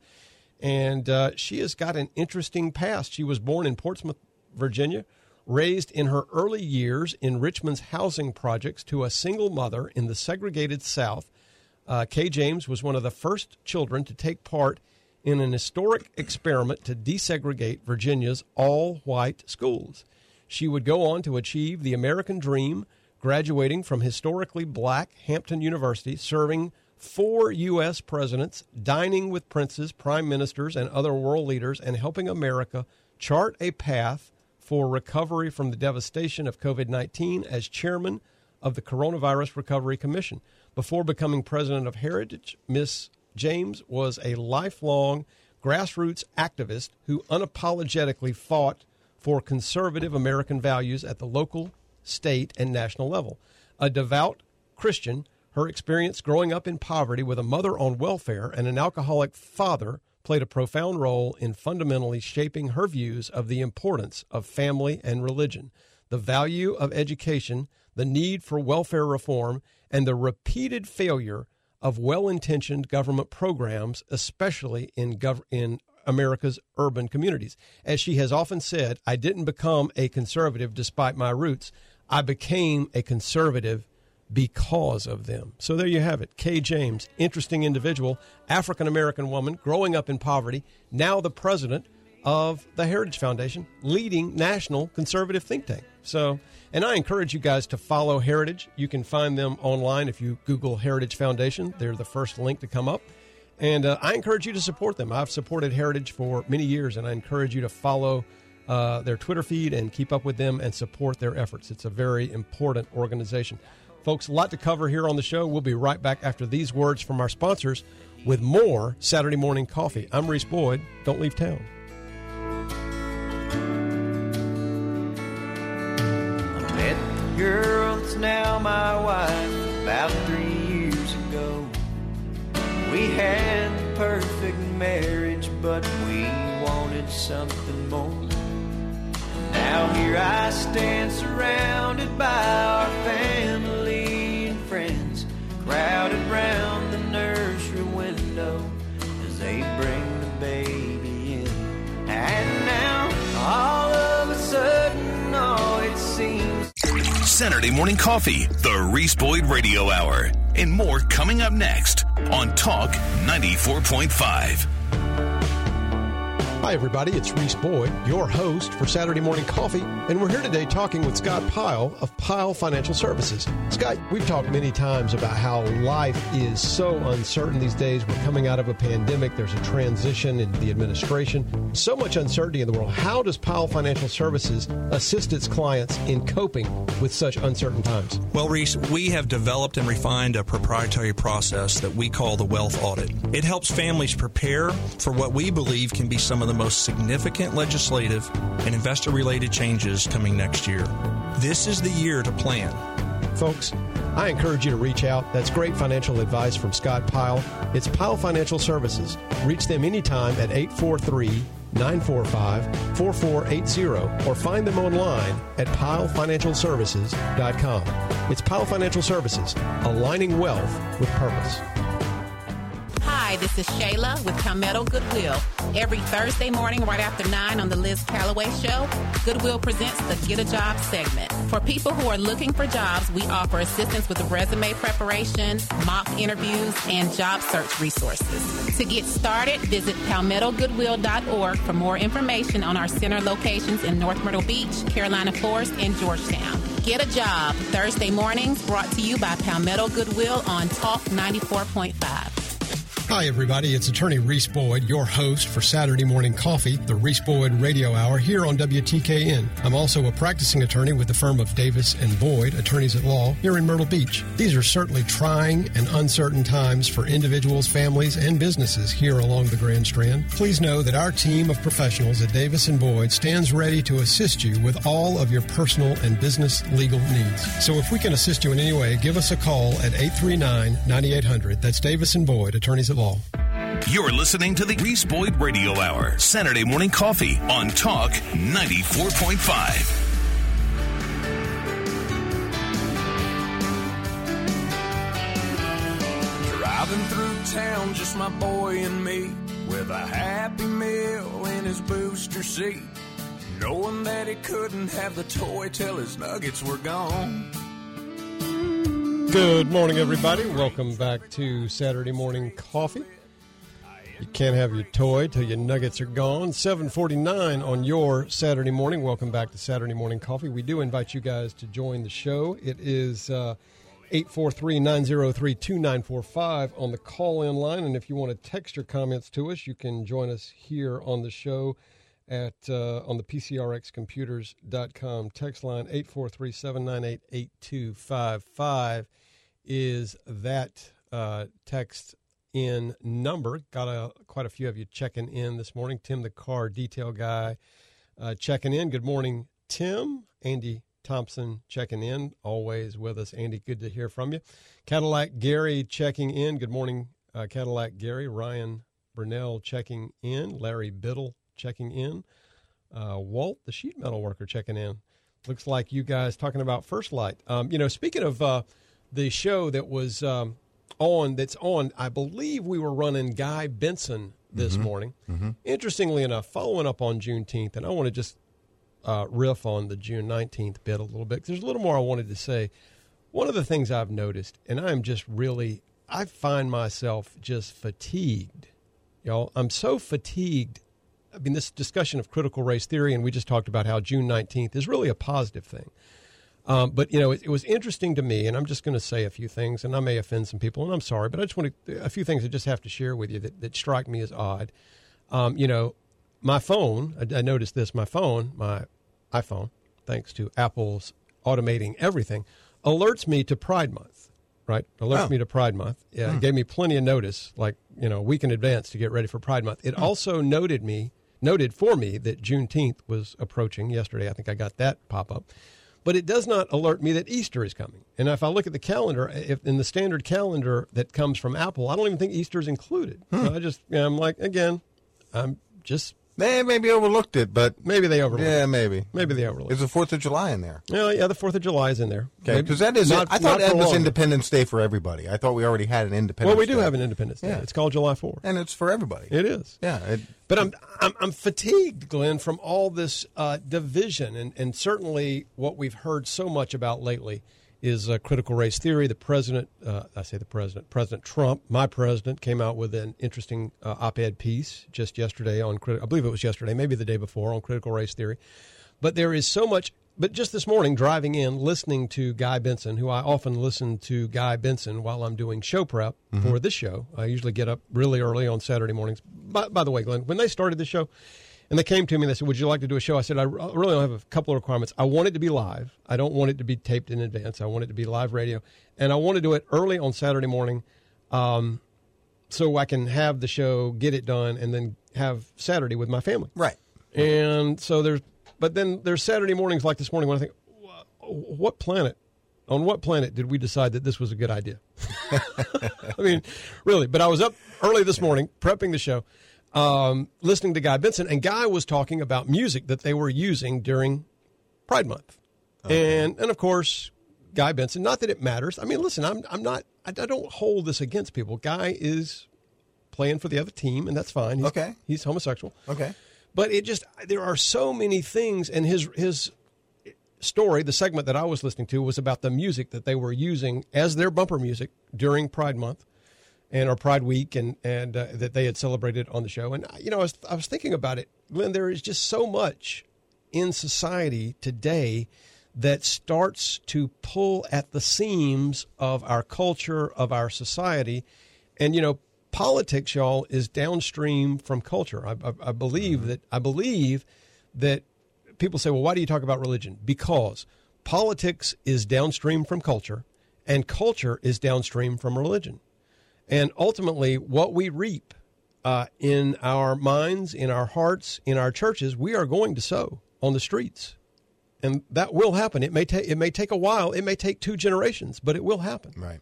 and uh, she has got an interesting past. She was born in Portsmouth, Virginia, raised in her early years in Richmond's housing projects to a single mother in the segregated South. Uh, Kay James was one of the first children to take part in an historic experiment to desegregate Virginia's all white schools. She would go on to achieve the American dream, graduating from historically black Hampton University, serving four U.S. presidents, dining with princes, prime ministers, and other world leaders, and helping America chart a path for recovery from the devastation of COVID 19 as chairman of the Coronavirus Recovery Commission. Before becoming president of Heritage, Miss James was a lifelong grassroots activist who unapologetically fought for conservative American values at the local, state, and national level. A devout Christian, her experience growing up in poverty with a mother on welfare and an alcoholic father played a profound role in fundamentally shaping her views of the importance of family and religion, the value of education, the need for welfare reform, and the repeated failure of well intentioned government programs, especially in, gov- in America's urban communities. As she has often said, I didn't become a conservative despite my roots. I became a conservative because of them. So there you have it. Kay James, interesting individual, African American woman, growing up in poverty, now the president of the Heritage Foundation, leading national conservative think tank. So, and I encourage you guys to follow Heritage. You can find them online if you Google Heritage Foundation. They're the first link to come up. And uh, I encourage you to support them. I've supported Heritage for many years, and I encourage you to follow uh, their Twitter feed and keep up with them and support their efforts. It's a very important organization. Folks, a lot to cover here on the show. We'll be right back after these words from our sponsors with more Saturday Morning Coffee. I'm Reese Boyd. Don't leave town. Girl now my wife about three. We had the perfect marriage, but we wanted something more. Now here I stand surrounded by our family and friends, crowded round the nursery window as they bring the baby in. And now, all of a sudden, oh, it seems Saturday morning coffee, the Reese Boyd Radio Hour, and more coming up next on Talk 94.5. Hi, everybody. It's Reese Boyd, your host for Saturday Morning Coffee, and we're here today talking with Scott Pyle of Pyle Financial Services. Scott, we've talked many times about how life is so uncertain these days. We're coming out of a pandemic, there's a transition in the administration, so much uncertainty in the world. How does Pyle Financial Services assist its clients in coping with such uncertain times? Well, Reese, we have developed and refined a proprietary process that we call the wealth audit. It helps families prepare for what we believe can be some of the most significant legislative and investor related changes coming next year. This is the year to plan. Folks, I encourage you to reach out. That's great financial advice from Scott Pyle. It's Pyle Financial Services. Reach them anytime at 843 945 4480 or find them online at pylefinancialservices.com. It's Pyle Financial Services, aligning wealth with purpose. Hi, this is Shayla with Palmetto Goodwill. Every Thursday morning, right after 9 on the Liz Calloway Show, Goodwill presents the Get a Job segment. For people who are looking for jobs, we offer assistance with resume preparation, mock interviews, and job search resources. To get started, visit palmettogoodwill.org for more information on our center locations in North Myrtle Beach, Carolina Forest, and Georgetown. Get a job Thursday mornings brought to you by Palmetto Goodwill on Talk 94.5. Hi, everybody. It's attorney Reese Boyd, your host for Saturday Morning Coffee, the Reese Boyd Radio Hour here on WTKN. I'm also a practicing attorney with the firm of Davis and Boyd, attorneys at law, here in Myrtle Beach. These are certainly trying and uncertain times for individuals, families, and businesses here along the Grand Strand. Please know that our team of professionals at Davis and Boyd stands ready to assist you with all of your personal and business legal needs. So if we can assist you in any way, give us a call at 839 9800. That's Davis and Boyd, attorneys at law. You're listening to the Reese Boyd Radio Hour, Saturday morning coffee on Talk 94.5. Driving through town, just my boy and me, with a happy meal in his booster seat, knowing that he couldn't have the toy till his nuggets were gone. Good morning, everybody. Welcome back to Saturday Morning Coffee. You can't have your toy till your nuggets are gone. 749 on your Saturday morning. Welcome back to Saturday Morning Coffee. We do invite you guys to join the show. It is uh, 843-903-2945 on the call-in line. And if you want to text your comments to us, you can join us here on the show at uh, on the PCRXcomputers.com text line 843-798-8255 is that uh, text in number. Got a, quite a few of you checking in this morning. Tim, the car detail guy, uh, checking in. Good morning, Tim. Andy Thompson checking in, always with us. Andy, good to hear from you. Cadillac Gary checking in. Good morning, uh, Cadillac Gary. Ryan Burnell checking in. Larry Biddle checking in. Uh, Walt, the sheet metal worker, checking in. Looks like you guys talking about First Light. Um, you know, speaking of uh, the show that was um, on, that's on, I believe we were running Guy Benson this morning. Interestingly enough, following up on Juneteenth, and I want to just uh, riff on the June 19th bit a little bit there's a little more I wanted to say. One of the things I've noticed, and I'm just really, I find myself just fatigued. Y'all, I'm so fatigued. I mean, this discussion of critical race theory, and we just talked about how June 19th is really a positive thing. Um, but, you know, it, it was interesting to me, and I'm just going to say a few things, and I may offend some people, and I'm sorry, but I just want to, a few things I just have to share with you that, that strike me as odd. Um, you know, my phone, I, I noticed this, my phone, my iPhone, thanks to Apple's automating everything, alerts me to Pride Month, right? Alerts Oh. me to Pride Month. Yeah, Hmm. it gave me plenty of notice, like, you know, a week in advance to get ready for Pride Month. It also noted me, noted for me that Juneteenth was approaching yesterday. I think I got that pop up. But it does not alert me that Easter is coming. And if I look at the calendar, if in the standard calendar that comes from Apple, I don't even think Easter is included. Hmm. So I just, you know, I'm like, again, I'm just They maybe overlooked it, but Maybe they overlooked. yeah, it. maybe. Maybe they overlooked. Is the Fourth of July in there? Yeah, yeah. The Fourth of July is in there. Okay, because that is. not- I thought that was long. Independence Day for everybody. I thought we already had an Independence. Well, we do Day. have an Independence Day. Yeah. It's called July Fourth. and it's for everybody. It is. Yeah, it, But I'm, I'm I'm fatigued, Glenn, from all this uh, division, and and certainly what we've heard so much about lately is uh, critical race theory. The president, uh, I say the president, President Trump, my president, came out with an interesting uh, op-ed piece just yesterday on, crit- I believe it was yesterday, maybe the day before, on critical race theory. But there is so much. But just this morning, driving in, listening to Guy Benson, who I often listen to Guy Benson while I'm doing show prep for this show. I usually get up really early on Saturday mornings. By, by the way, Glenn, when they started the show, and they came to me and they said, "Would you like to do a show?" I said, "I really don't have a couple of requirements. I want it to be live. I don't want it to be taped in advance. I want it to be live radio, and I want to do it early on Saturday morning, um, so I can have the show, get it done, and then have Saturday with my family." right. And so there's, but then there's Saturday mornings like this morning when I think, what planet, on what planet did we decide that this was a good idea? I mean, really. But I was up early this morning prepping the show, um, listening to Guy Benson, and Guy was talking about music that they were using during Pride Month, and and of course. Guy Benson. Not that it matters. I mean, listen, I'm I'm not. I, I don't hold this against people. Guy is playing for the other team, and that's fine. He's, Okay. he's homosexual. Okay. But it just there are so many things, and his his story, the segment that I was listening to, was about the music that they were using as their bumper music during Pride Month and our Pride Week, and and uh, that they had celebrated on the show. And you know, I was, I was thinking about it, Glenn. There is just so much in society today that starts to pull at the seams of our culture, of our society, and you know, politics, y'all, is downstream from culture. I, I, I believe that. I believe that people say, "Well, why do you talk about religion?" Because politics is downstream from culture, and culture is downstream from religion. And ultimately, what we reap uh, in our minds, in our hearts, in our churches, we are going to sow on the streets, and that will happen. It may take it may take a while. It may take two generations, but it will happen. Right.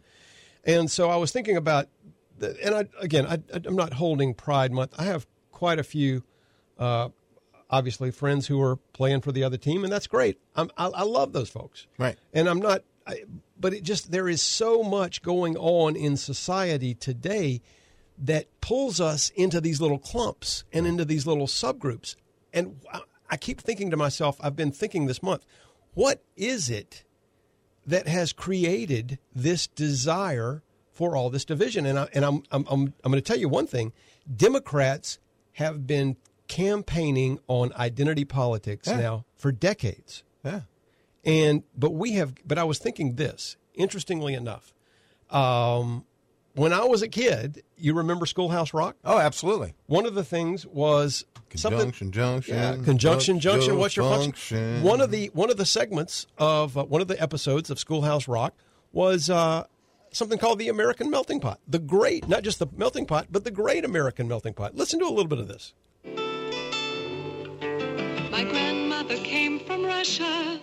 And so I was thinking about, the, and I again, I, I'm not holding Pride Month. I have quite a few, uh, obviously, friends who are playing for the other team, and that's great. I'm, I, I love those folks. Right. And I'm not, I, but it just there is so much going on in society today that pulls us into these little clumps and into these little subgroups. And I, keep thinking to myself, I've been thinking this month, what is it that has created this desire for all this division? And, I, and I'm, I'm, I'm, I'm going to tell you one thing Democrats have been campaigning on identity politics Yeah. now for decades. Yeah. And but we have but I was thinking this, interestingly enough. Um when I was a kid, you remember Schoolhouse Rock? Oh, absolutely. One of the things was something Conjunction, junction. yeah, conjunction What's junction. What's your function? function? One of the one of the segments of uh, one of the episodes of Schoolhouse Rock was uh, something called the American Melting Pot. The great, not just the melting pot, but the great American melting pot. Listen to a little bit of this. My grandmother came from Russia,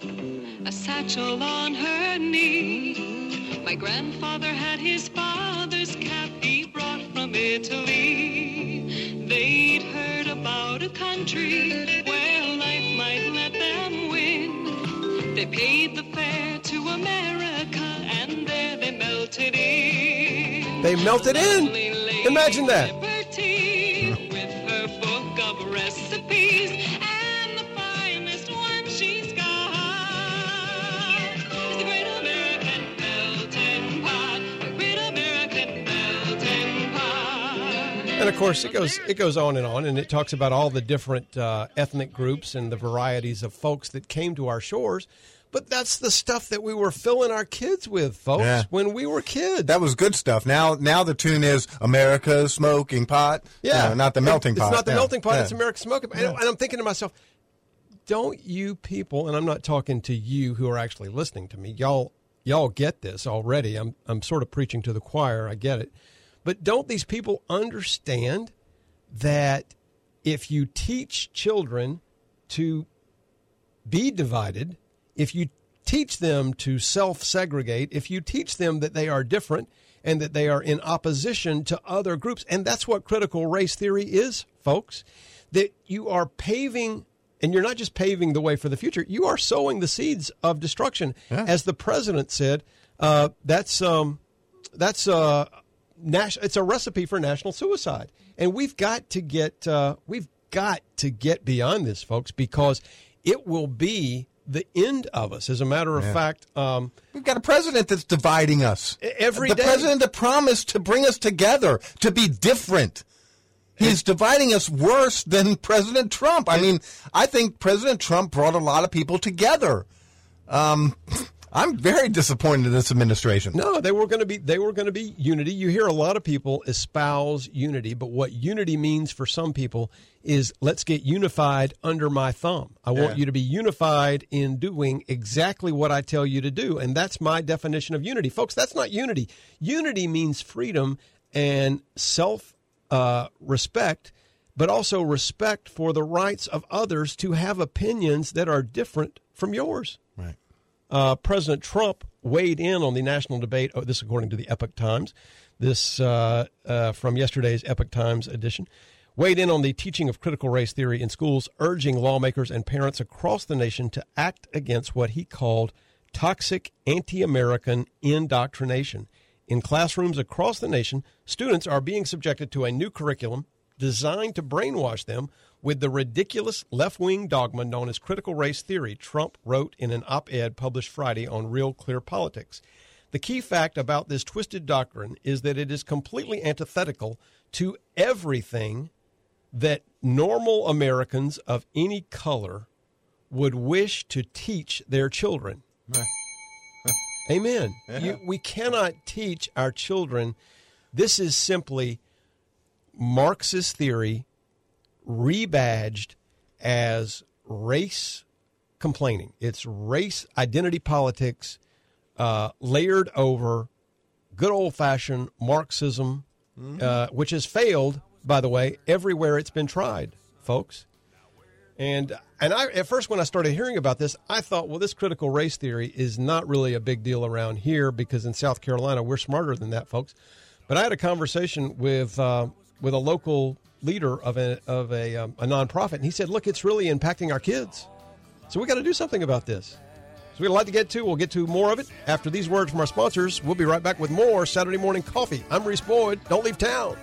a satchel on her knee. My grandfather had his father's cap he brought from Italy. They'd heard about a country where life might let them win. They paid the fare to America and there they melted in. They melted in. Imagine that. And of course, it goes it goes on and on, and it talks about all the different uh, ethnic groups and the varieties of folks that came to our shores. But that's the stuff that we were filling our kids with, folks, Yeah. when we were kids. That was good stuff. Now, now the tune is America's smoking pot. Yeah, You know, not the melting it's pot. not the Yeah. melting pot. Yeah. It's American smoking. And, and I'm thinking to myself, don't you people? And I'm not talking to you who are actually listening to me. Y'all, y'all get this already. I'm, I'm sort of preaching to the choir. I get it, but don't these people understand that if you teach children to be divided, if you teach them to self segregate, if you teach them that they are different and that they are in opposition to other groups, and that's what critical race theory is, folks. that you are paving, and you're not just paving the way for the future, you are sowing the seeds of destruction. As the president said, uh, that's, um, that's, uh, nas- it's a recipe for national suicide. And we've got to get, uh, we've got to get beyond this, folks, because it will be the end of us. As a matter of Yeah. fact, um, We've got a president that's dividing us. every the day. president that promised to bring us together, to be different. He's dividing us worse than President Trump. I mean, I think President Trump brought a lot of people together. Um, I'm very disappointed in this administration. No, they were going to be they were going to be unity. You hear a lot of people espouse unity, but what unity means for some people is let's get unified under my thumb. I Yeah. want you to be unified in doing exactly what I tell you to do, and that's my definition of unity. Folks, that's not unity. Unity means freedom and self uh, respect, but also respect for the rights of others to have opinions that are different from yours. Uh, President Trump weighed in on the national debate. Oh, this according to the Epoch Times. This uh, uh, from yesterday's Epoch Times edition. Weighed in on the teaching of critical race theory in schools, urging lawmakers and parents across the nation to act against what he called toxic anti American indoctrination. In classrooms across the nation, students are being subjected to a new curriculum designed to brainwash them with the ridiculous left wing dogma known as critical race theory, Trump wrote in an op ed published Friday on Real Clear Politics. The key fact about this twisted doctrine is that it is completely antithetical to everything that normal Americans of any color would wish to teach their children. Amen. Yeah. You, we cannot teach our children. This is simply Marxist theory rebadged as race complaining. It's race identity politics uh, layered over good old fashioned Marxism, uh, which has failed, by the way, everywhere it's been tried, folks. And and I at first when I started hearing about this, I thought, well, this critical race theory is not really a big deal around here because in South Carolina we're smarter than that, folks. But I had a conversation with uh, with a local leader of a of a, um, a nonprofit, and he said, look, it's really impacting our kids, so we got to do something about this. So we got a lot to get to. We'll get to more of it after these words from our sponsors. We'll be right back with more Saturday morning coffee. I'm Reese Boyd. Don't leave town.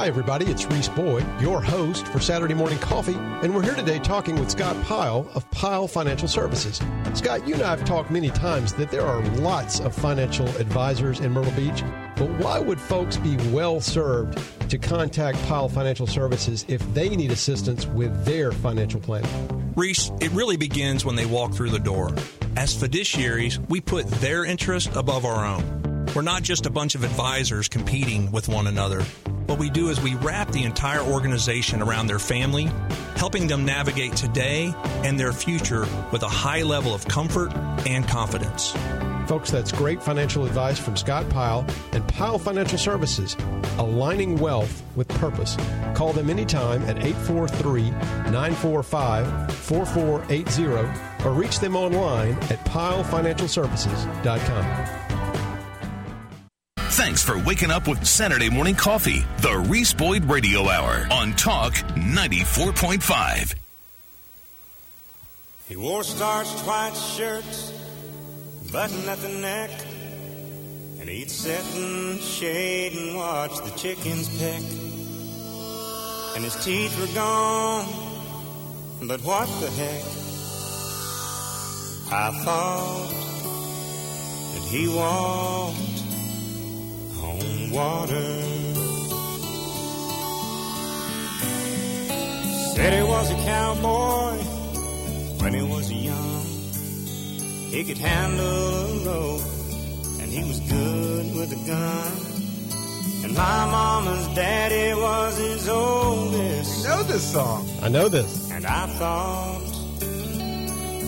Hi, everybody. It's Reese Boyd, your host for Saturday Morning Coffee, and we're here today talking with Scott Pyle of Pyle Financial Services. Scott, you and I have talked many times that there are lots of financial advisors in Myrtle Beach, but why would folks be well served to contact Pyle Financial Services if they need assistance with their financial planning? Reese, it really begins when they walk through the door. As fiduciaries, we put their interest above our own. We're not just a bunch of advisors competing with one another. What we do is we wrap the entire organization around their family, helping them navigate today and their future with a high level of comfort and confidence. Folks, that's great financial advice from Scott Pyle and Pyle Financial Services, aligning wealth with purpose. Call them anytime at 843 945 4480 or reach them online at pylefinancialservices.com. Thanks for waking up with Saturday Morning Coffee, the Reese Boyd Radio Hour on Talk 94.5. He wore starched white shirts, button at the neck, and he'd sit in shade and watch the chickens peck. And his teeth were gone, but what the heck? I thought that he walked on water. Said he was a cowboy when he was young. He could handle a rope, and he was good with a gun. And my mama's daddy was his oldest. You know this song. I know this. And I thought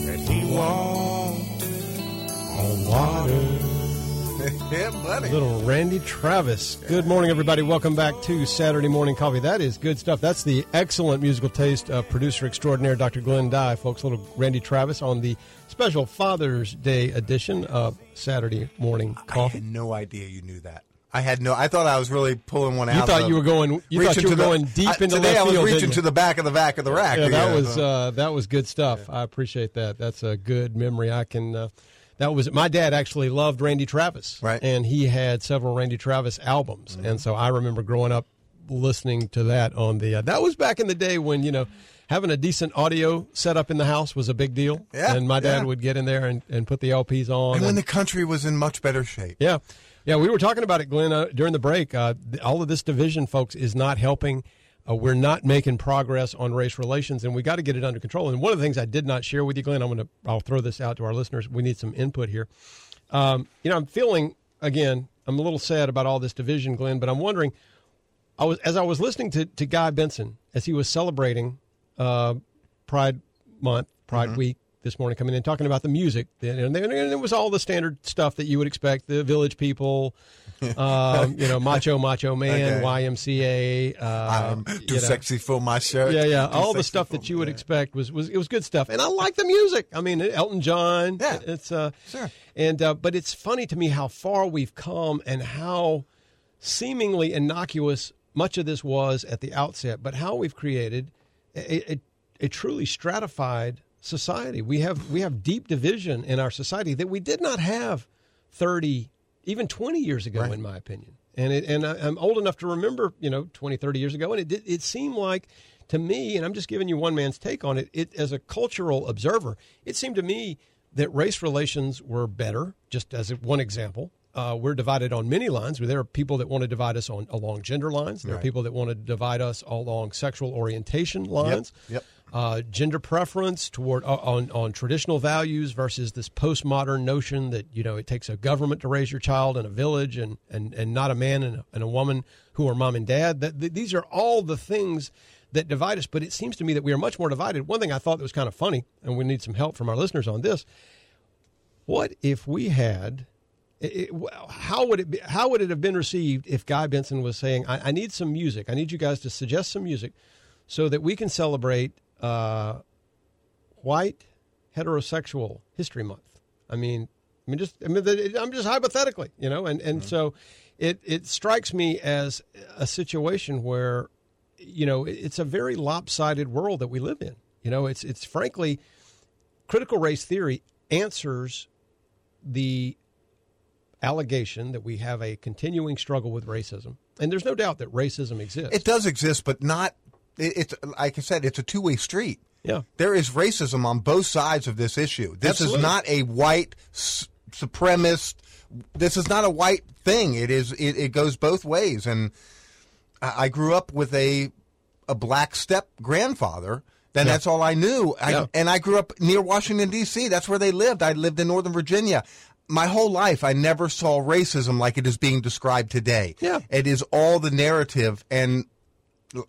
that he walked On water. yeah. Little Randy Travis. Good morning, everybody. Welcome back to Saturday Morning Coffee. That is good stuff. That's the excellent musical taste of producer extraordinaire Dr. Glenn Dye, folks. Little Randy Travis on the special Father's Day edition of Saturday Morning Coffee. I had no idea you knew that. I had no. I thought I was really pulling one out. You thought you were going- you thought you were the- going deep I- into today. I was field, reaching to the back of the back of the rack. Yeah, that Yeah, was uh, that was good stuff. I appreciate that. That's a good memory. I can. Uh, that was my dad actually loved Randy Travis, Right. And he had several Randy Travis albums, Mm-hmm. and so I remember growing up listening to that on the. Uh, that was back in the day when you know having a decent audio setup in the house was a big deal. Yeah, and my dad yeah. would get in there and, and put the LPs on. and when and- the country was in much better shape. yeah. Yeah, we were talking about it, Glenn, uh, during the break. Uh, all of this division, folks, is not helping. Uh, we're not making progress on race relations, and we got to get it under control. And one of the things I did not share with you, Glenn, I'm going to I'll throw this out to our listeners. We need some input here. Um, you know, I'm feeling again. I'm a little sad about all this division, Glenn, but I'm wondering. I was as I was listening to, to Guy Benson as he was celebrating uh, Pride Month, Pride Week this morning, coming in talking about the music, and, it was all the standard stuff that you would expect: the Village People, um, you know, Macho Macho Man, Okay. YMCA, uh, I'm too know. sexy for my shirt. Yeah, yeah. Too All the stuff that you would expect was, was it was good stuff, and I like the music. I mean, Elton John. Yeah. it's uh, Sure. And uh, but it's funny to me how far we've come and how seemingly innocuous much of this was at the outset, but how we've created a, a, a truly stratified society. We have we have deep division in our society that we did not have thirty, even twenty years ago, in my opinion. And it, and I, I'm old enough to remember, you know, 20, 30 years ago, and it did, it seemed like to me, and I'm just giving you one man's take on it. It as a cultural observer, it seemed to me that race relations were better. Just as one example, uh, we're divided on many lines. There are people that want to divide us on along gender lines. There are people that want to divide us along sexual orientation lines. yep. Uh, gender preference toward uh, on on traditional values versus this postmodern notion that you know it takes a government to raise your child in a village and and, and not a man and a, and a woman who are mom and dad. That th- these are all the things that divide us. But it seems to me that we are much more divided. One thing I thought that was kind of funny, and we need some help from our listeners on this. What if we had? It- how would it be, how would it have been received if Guy Benson was saying, I, "I need some music. I need you guys to suggest some music, so that we can celebrate uh, white heterosexual History Month." I mean, I mean, just I mean, I'm just hypothetically, you know, and and so it it strikes me as a situation where, you know, it's a very lopsided world that we live in. You know, it's it's frankly critical race theory answers the allegation that we have a continuing struggle with racism. And there's no doubt that racism exists. It does exist, but not. It, it's like I said, it's a two way street. Yeah. There is racism on both sides of this issue. This Absolutely. is not a white s- supremacist. This is not a white thing. It is. It, it goes both ways. And I, I grew up with a a black step grandfather. Then Yeah. that's all I knew. I, Yeah. And I grew up near Washington D.C. That's where they lived. I lived in Northern Virginia. My whole life, I never saw racism like it is being described today. Yeah. It is all the narrative, and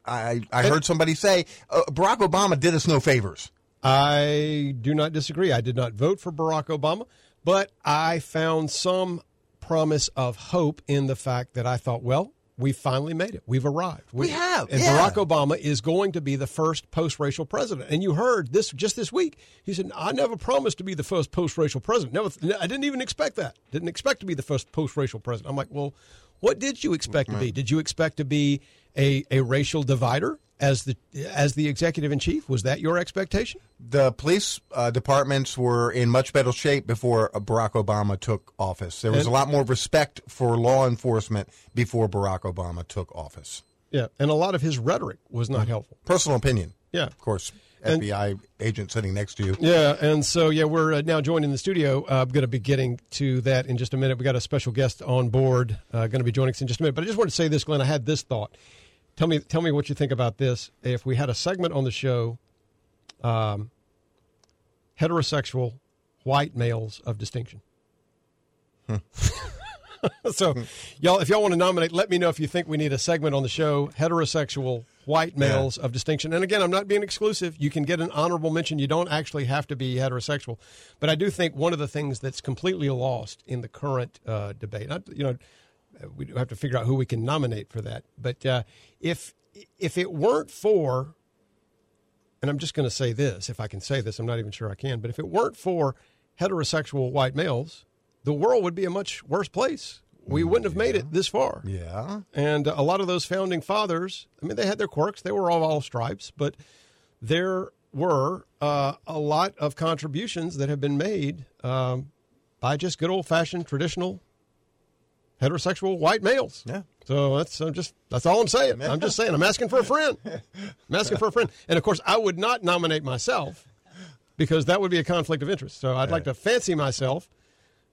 I I heard somebody say uh, Barack Obama did us no favors. I do not disagree. I did not vote for Barack Obama, but I found some promise of hope in the fact that I thought, well, we finally made it. We've arrived. We have, And yeah. Barack Obama is going to be the first post-racial president. And you heard this just this week. He said, I never promised to be the first post-racial president. Never, I didn't even expect that. Didn't expect to be the first post-racial president. I'm like, well, what did you expect to be? Did you expect to be a, a racial divider as the as the executive in chief? Was that your expectation? The police uh, departments were in much better shape before Barack Obama took office. There was And- a lot more respect for law enforcement before Barack Obama took office. Yeah, and a lot of his rhetoric was not helpful. Personal opinion. Yeah. Of course, And- FBI agent sitting next to you. Yeah, and so yeah, we're uh, now joined in the studio. Uh, I'm going to be getting to that in just a minute. We got a special guest on board, uh, going to be joining us in just a minute. But I just wanted to say this, Glenn. I had this thought. Tell me, tell me what you think about this. If we had a segment on the show, um, heterosexual white males of distinction. so, y'all, if y'all want to nominate, let me know if you think we need a segment on the show. Heterosexual white males of distinction. And again, I'm not being exclusive. You can get an honorable mention. You don't actually have to be heterosexual. But I do think one of the things that's completely lost in the current uh, debate, I, you know, we have to figure out who we can nominate for that. But uh, if if it weren't for, and I'm just going to say this, if I can say this, I'm not even sure I can. But if it weren't for heterosexual white males, the world would be a much worse place. We wouldn't have made it this far. Yeah. And a lot of those founding fathers, I mean, they had their quirks. They were all all stripes, but there were uh, a lot of contributions that have been made um, by just good old fashioned traditional heterosexual white males. Yeah. So that's I'm just that's all I'm saying. I'm just saying I'm asking for a friend. I'm asking for a friend. And of course, I would not nominate myself because that would be a conflict of interest. So I'd like to fancy myself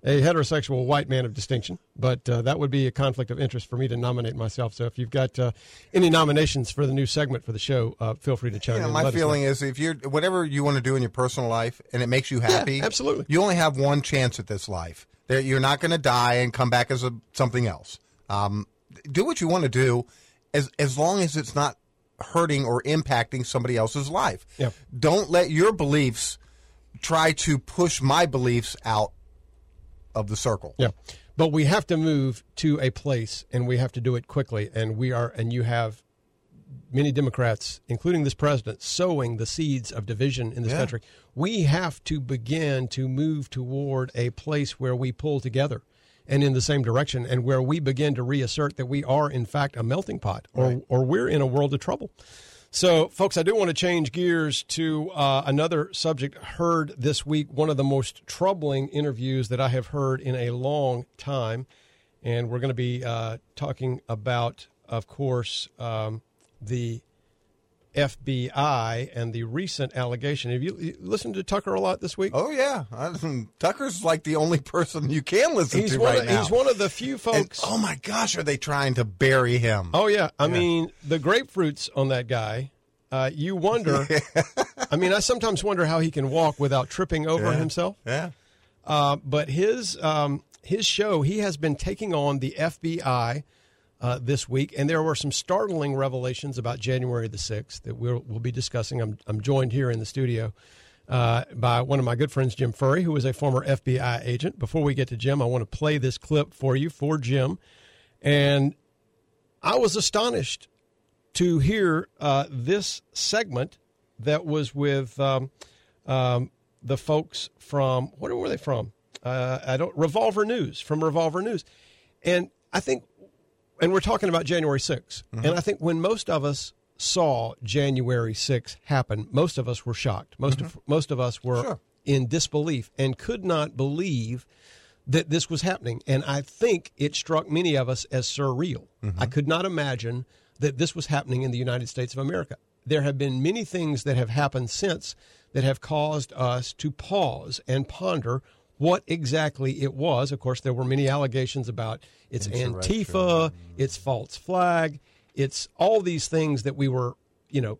a heterosexual white man of distinction, but uh, that would be a conflict of interest for me to nominate myself. So if you've got uh, any nominations for the new segment for the show, uh, feel free to chime know, in. my Let us know. feeling is if you're whatever you want to do in your personal life and it makes you happy, absolutely. You only have one chance at this life. There, you're not going to die and come back as a, something else. Um, do what you want to do, as as long as it's not hurting or impacting somebody else's life. Yeah. Don't let your beliefs try to push my beliefs out of the circle. Yeah. But we have to move to a place and we have to do it quickly. And we are, and you have many Democrats, including this president, sowing the seeds of division in this Yeah. country. We have to begin to move toward a place where we pull together and in the same direction and where we begin to reassert that we are, in fact, a melting pot or, or we're in a world of trouble. So, folks, I do want to change gears to uh, another subject heard this week, one of the most troubling interviews that I have heard in a long time. And we're going to be uh, talking about, of course, um, the FBI and the recent allegation. Have you, you listened to Tucker a lot this week? Oh yeah, I, Tucker's like the only person you can listen He's to right of- now. he's one of the few And, folks- oh my gosh, are they trying to bury him? Oh yeah, I mean the grapefruits on that guy. Uh, you wonder. I mean, I sometimes wonder how he can walk without tripping over Yeah. himself. Yeah. Uh, but his um, his show, he has been taking on the FBI uh, this week, and there were some startling revelations about January the sixth that we'll, we'll be discussing. I'm I'm joined here in the studio. Uh, by one of my good friends, Jim Furry, who is a former FBI agent. Before we get to Jim, I want to play this clip for you for Jim. And I was astonished to hear uh, this segment that was with um, um, the folks from where were they from? Uh, I don't Revolver News from Revolver News, and I think, and we're talking about January 6th, mm-hmm. and I think when most of us saw January 6th happen, most of us were shocked. Most mm-hmm. of most of us were Sure. in disbelief and could not believe that this was happening. And I think it struck many of us as surreal. Mm-hmm. I could not imagine that this was happening in the United States of America. There have been many things that have happened since that have caused us to pause and ponder what exactly it was. Of course, there were many allegations about it's Antifa, it's false flag, it's all these things that we were, you know,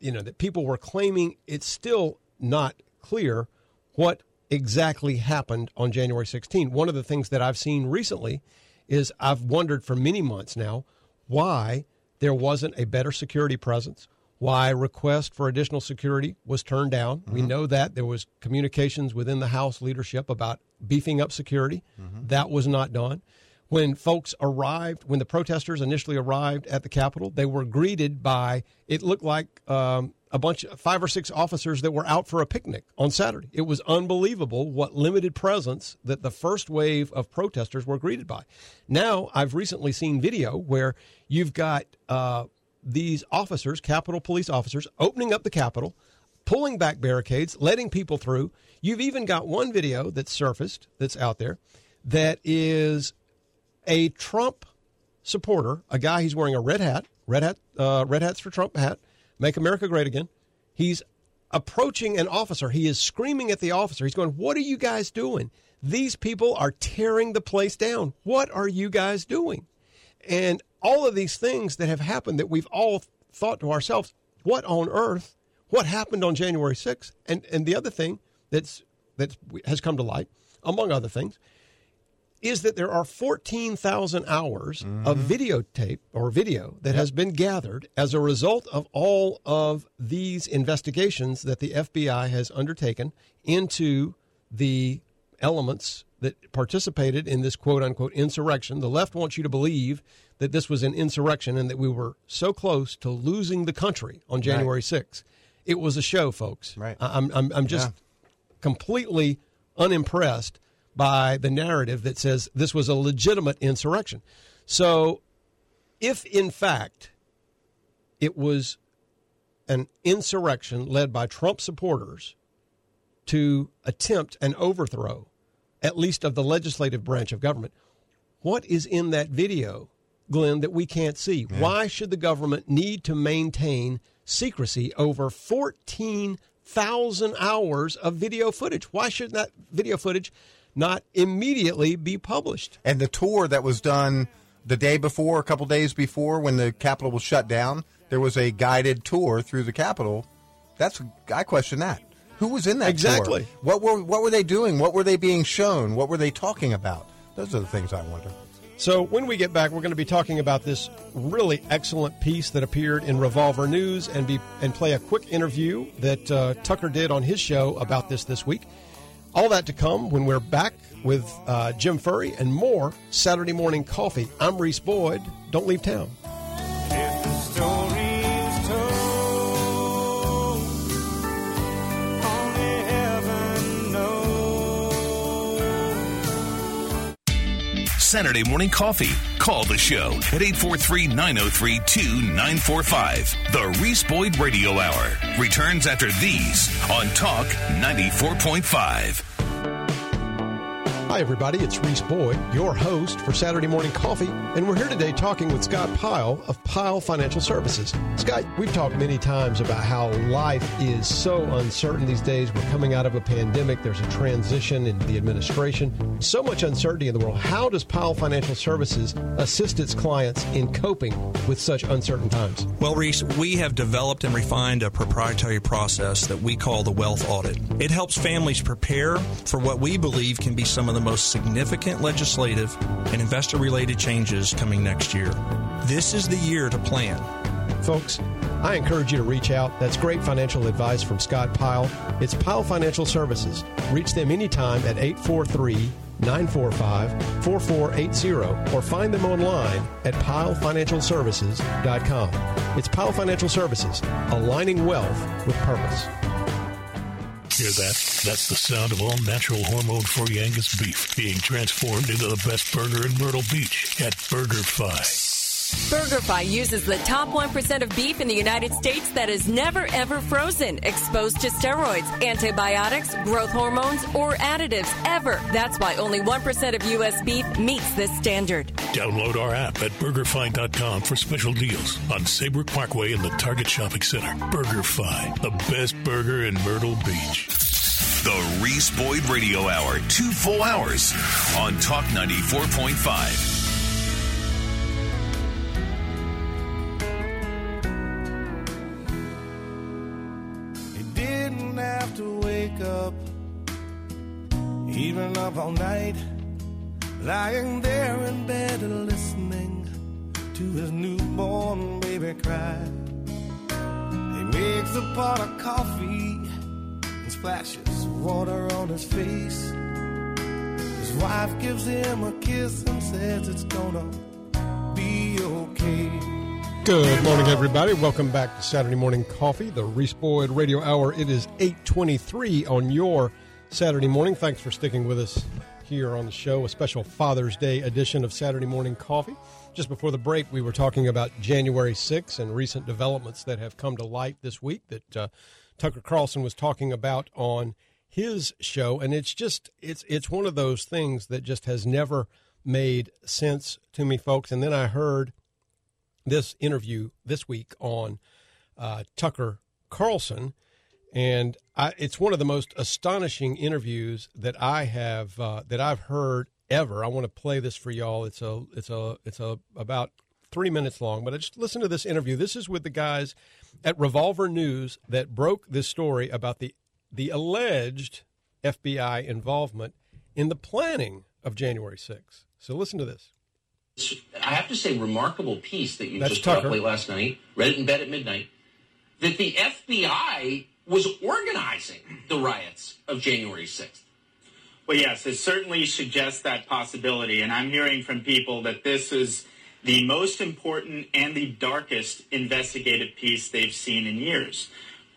you know that people were claiming it's still not clear what exactly happened on January 16. One of the things that I've seen recently is I've wondered for many months now why there wasn't a better security presence, why request for additional security was turned down. We know that there was communications within the House leadership about beefing up security. That was not done. When folks arrived, when the protesters initially arrived at the Capitol, they were greeted by it looked like um, a bunch of five or six officers that were out for a picnic on Saturday. It was unbelievable what limited presence that the first wave of protesters were greeted by. Now, I've recently seen video where you've got uh, these officers, Capitol Police officers, opening up the Capitol, pulling back barricades, letting people through. You've even got one video that's surfaced that's out there that is a Trump supporter, a guy he's wearing a red hat, red hat, uh, red hats for Trump hat, make America great again. He's approaching an officer. He is screaming at the officer. He's going, "What are you guys doing? These people are tearing the place down. What are you guys doing?" And all of these things that have happened that we've all thought to ourselves, "What on earth? What happened on January 6th?" And and the other thing that's that's has come to light, among other things, is that there are 14,000 hours of Mm-hmm. videotape or video that has been gathered as a result of all of these investigations that the FBI has undertaken into the elements that participated in this quote unquote insurrection. The left wants you to believe that this was an insurrection and that we were so close to losing the country on January 6th. It was a show, folks. Right. I'm, I'm, I'm just completely unimpressed by the narrative that says this was a legitimate insurrection. So, if in fact it was an insurrection led by Trump supporters to attempt an overthrow, at least of the legislative branch of government, what is in that video, Glenn, that we can't see? Why should the government need to maintain secrecy over 14,000 hours of video footage? Why shouldn't that video footage not immediately be published? And the tour that was done the day before, a couple days before, when the Capitol was shut down, there was a guided tour through the Capitol. That's I question that. Who was in that Exactly. tour? What were what were they doing? What were they being shown? What were they talking about? Those are the things I wonder. So when we get back, we're going to be talking about this really excellent piece that appeared in Revolver News and be and play a quick interview that uh, Tucker did on his show about this this week. All that to come when we're back with uh, Jim Furry and more Saturday morning coffee. I'm Reese Boyd. Don't leave town. Saturday morning coffee. Call the show at 843 903 2945. The Reese Boyd Radio Hour returns after these on Talk 94.5. Hi, everybody. It's Reese Boyd, your host for Saturday Morning Coffee, and we're here today talking with Scott Pyle of Pyle Financial Services. Scott, we've talked many times about how life is so uncertain these days. We're coming out of a pandemic, there's a transition in the administration, so much uncertainty in the world. How does Pyle Financial Services assist its clients in coping with such uncertain times? Well, Reese, we have developed and refined a proprietary process that we call the wealth audit. It helps families prepare for what we believe can be some of the most significant legislative and investor related changes coming next year. This is the year to plan. Folks, I encourage you to reach out. That's great financial advice from Scott Pyle. It's Pyle Financial Services. Reach them anytime at 843 945 4480 or find them online at pylefinancialservices.com. It's Pyle Financial Services, aligning wealth with purpose. Hear that? That's the sound of all natural hormone free Angus beef being transformed into the best burger in Myrtle Beach at BurgerFi. BurgerFi uses the top 1% of beef in the United States that is never ever frozen, exposed to steroids, antibiotics, growth hormones, or additives ever. That's why only 1% of U.S. beef meets this standard. Download our app at BurgerFi.com for special deals on Saybrook Parkway in the Target Shopping Center. BurgerFi, the best burger in Myrtle Beach. The Reese Boyd Radio Hour. Two full hours on Talk 94.5. wake up, even up all night, lying there in bed listening to his newborn baby cry. He makes a pot of coffee and splashes water on his face. His wife gives him a kiss and says it's gonna be okay. Good morning, everybody. Welcome back to Saturday Morning Coffee, the Reese Boyd Radio Hour. It is 823 on your Saturday morning. Thanks for sticking with us here on the show, a special Father's Day edition of Saturday Morning Coffee. Just before the break, we were talking about January 6th and recent developments that have come to light this week that uh, Tucker Carlson was talking about on his show. And it's just, it's, it's one of those things that just has never made sense to me, folks. And then I heard this interview this week on uh, Tucker Carlson, and I, it's one of the most astonishing interviews that I have uh, that I've heard ever. I want to play this for y'all. It's a it's a it's a about three minutes long, but I just listen to this interview. This is with the guys at Revolver News that broke this story about the the alleged FBI involvement in the planning of January 6th. So listen to this. I have to say, remarkable piece that you That's just put Tucker. up late last night. Read it in bed at midnight. That the FBI was organizing the riots of January 6th. Well, yes, it certainly suggests that possibility. And I'm hearing from people that this is the most important and the darkest investigative piece they've seen in years.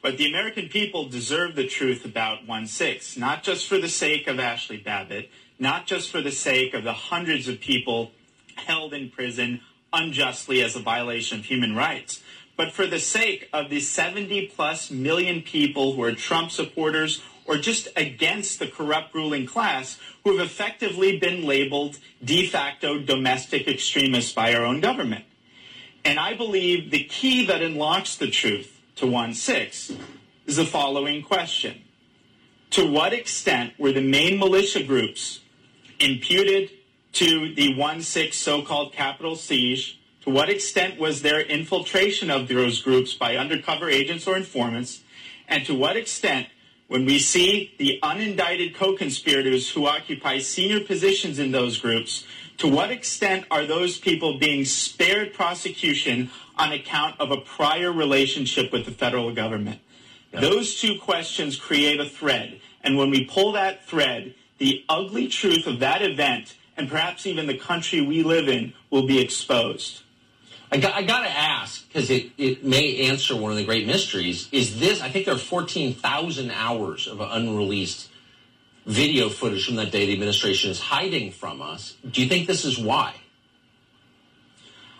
But the American people deserve the truth about 1 6, not just for the sake of Ashli Babbitt, not just for the sake of the hundreds of people held in prison unjustly as a violation of human rights, but for the sake of the 70 plus million people who are Trump supporters or just against the corrupt ruling class who have effectively been labeled de facto domestic extremists by our own government. And I believe the key that unlocks the truth to 1 6 is the following question To what extent were the main militia groups imputed to the 1 6 so called Capitol siege? To what extent was there infiltration of those groups by undercover agents or informants? And to what extent, when we see the unindicted co conspirators who occupy senior positions in those groups, to what extent are those people being spared prosecution on account of a prior relationship with the federal government? Those two questions create a thread. And when we pull that thread, the ugly truth of that event and perhaps even the country we live in will be exposed. I got, I got to ask because it, it may answer one of the great mysteries. Is this? I think there are fourteen thousand hours of unreleased video footage from that day the administration is hiding from us. Do you think this is why?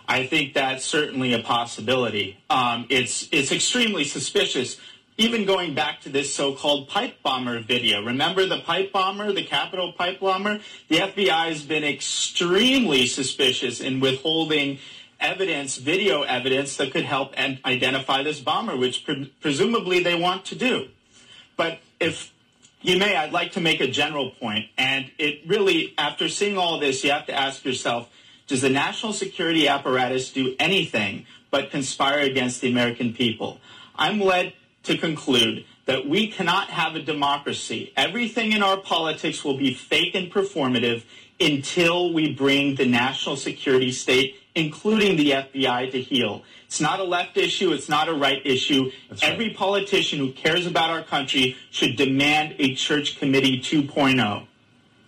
I think that's certainly a possibility. Um, it's it's extremely suspicious. Even going back to this so-called pipe bomber video. Remember the pipe bomber, the Capitol pipe bomber? The FBI has been extremely suspicious in withholding evidence, video evidence that could help and identify this bomber, which pre- presumably they want to do. But if you may, I'd like to make a general point, and it really, after seeing all this, you have to ask yourself: Does the national security apparatus do anything but conspire against the American people? I'm led to conclude that we cannot have a democracy. Everything in our politics will be fake and performative until we bring the national security state, including the FBI, to heel. It's not a left issue. It's not a right issue. Every politician who cares about our country should demand a church committee oh. 2.0.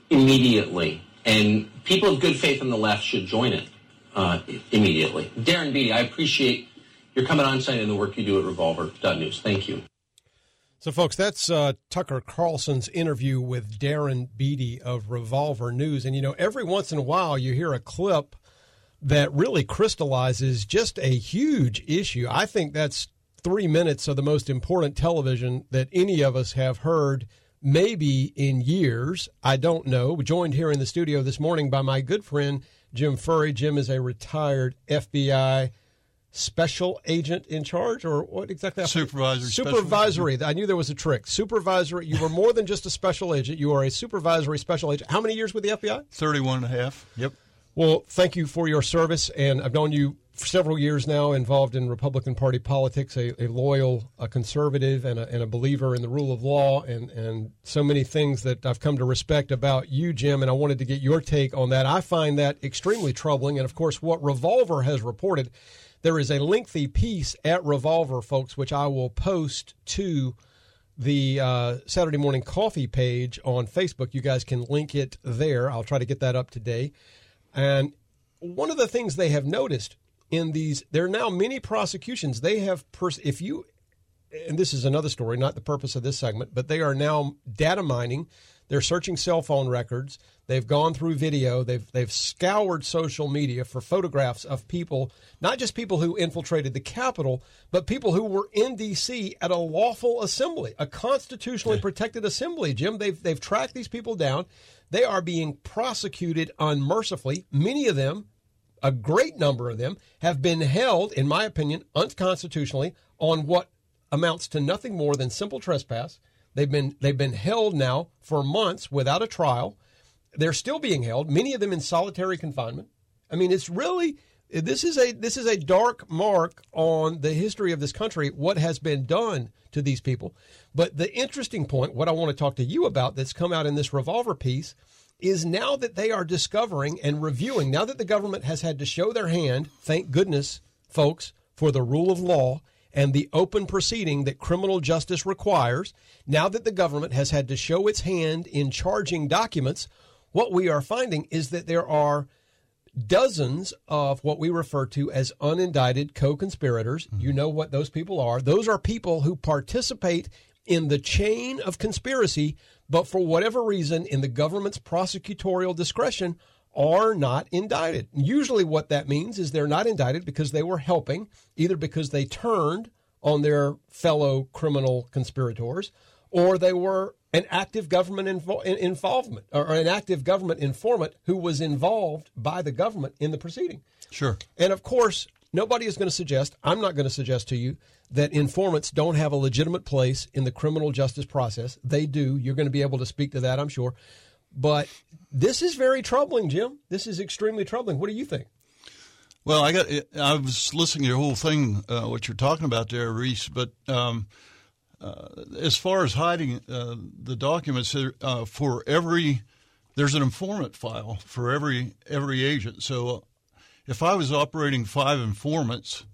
immediately, and people of good faith on the left should join it uh, immediately. Darren Beattie, I appreciate your coming on tonight and the work you do at Revolver.news. Thank you. So, folks, that's uh, Tucker Carlson's interview with Darren Beattie of Revolver News. And, you know, every once in a while you hear a clip that really crystallizes just a huge issue. I think that's three minutes of the most important television that any of us have heard, maybe in years. I don't know. We're joined here in the studio this morning by my good friend, Jim Furry. Jim is a retired FBI special agent in charge, or what exactly? Supervisory Supervisory. I knew there was a trick. Supervisory. You were more than just a special agent. You are a supervisory special agent. How many years with the FBI? 31 and a half. Yep. Well, thank you for your service, and I've known you for several years now, involved in Republican Party politics, a, a loyal a conservative and a, and a believer in the rule of law, and, and so many things that I've come to respect about you, Jim, and I wanted to get your take on that. I find that extremely troubling, and of course, what Revolver has reported, there is a lengthy piece at Revolver, folks, which I will post to the uh, Saturday Morning Coffee page on Facebook. You guys can link it there. I'll try to get that up today. And one of the things they have noticed in these, there are now many prosecutions. They have, pers- if you, and this is another story, not the purpose of this segment, but they are now data mining. They're searching cell phone records. They've gone through video. They've they've scoured social media for photographs of people, not just people who infiltrated the Capitol, but people who were in D.C. at a lawful assembly, a constitutionally protected assembly. Jim, they've they've tracked these people down. They are being prosecuted unmercifully. Many of them, a great number of them, have been held, in my opinion, unconstitutionally on what amounts to nothing more than simple trespass. They've been they've been held now for months without a trial. They're still being held. Many of them in solitary confinement. I mean, it's really this is a this is a dark mark on the history of this country. What has been done to these people? But the interesting point, what I want to talk to you about, that's come out in this revolver piece, is now that they are discovering and reviewing, now that the government has had to show their hand, thank goodness, folks, for the rule of law and the open proceeding that criminal justice requires, now that the government has had to show its hand in charging documents, what we are finding is that there are dozens of what we refer to as unindicted co conspirators. Mm-hmm. You know what those people are. Those are people who participate in the chain of conspiracy, but for whatever reason, in the government's prosecutorial discretion, are not indicted. Usually, what that means is they're not indicted because they were helping, either because they turned on their fellow criminal conspirators or they were an active government invo- involvement or an active government informant who was involved by the government in the proceeding. Sure. And of course, nobody is going to suggest, I'm not going to suggest to you that informants don't have a legitimate place in the criminal justice process. They do. You're going to be able to speak to that, I'm sure. But this is very troubling, Jim. This is extremely troubling. What do you think? Well, I got. I was listening to your whole thing, uh, what you're talking about there, Reese. But um, uh, as far as hiding uh, the documents, uh, for every there's an informant file for every every agent. So if I was operating five informants,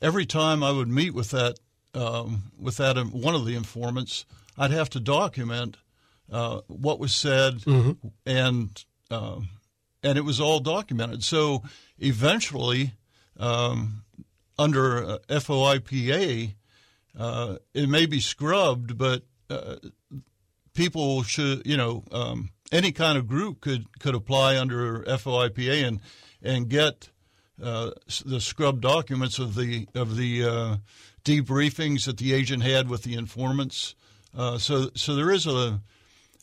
every time I would meet with that um, with that um, one of the informants, I'd have to document uh, what was said and. um and it was all documented. So eventually, um, under uh, FOIPA, uh, it may be scrubbed, but uh, people should, you know, um, any kind of group could could apply under FOIPA and and get uh, the scrubbed documents of the of the uh, debriefings that the agent had with the informants. Uh, so so there is a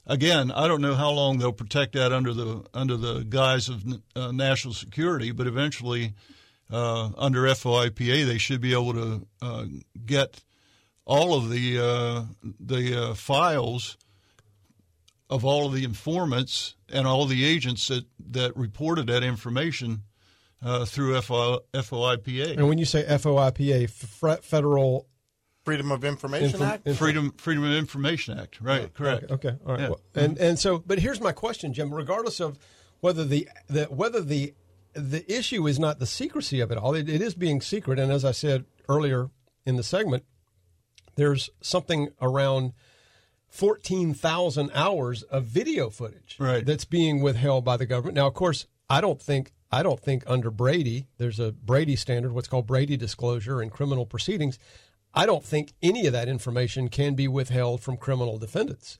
again, I don't know how long they'll protect that under the under the guise of uh, national security, but eventually, uh, under FOIPA, they should be able to uh, get all of the uh, the uh, files of all of the informants and all the agents that, that reported that information uh, through FO, FOIPA. And when you say FOIPA, F- Federal Freedom of Information Info- Act. info- Freedom Freedom of Information Act, right? correct. Okay. okay, All right. Yeah. Well, and and so, but here's my question, Jim. Regardless of whether the, the whether the the issue is not the secrecy of it all, it, it is being secret. And as I said earlier in the segment, there's something around fourteen thousand hours of video footage Right. that's being withheld by the government. Now, of course, I don't think I don't think under Brady there's a Brady standard, what's called Brady disclosure in criminal proceedings. I don't think any of that information can be withheld from criminal defendants.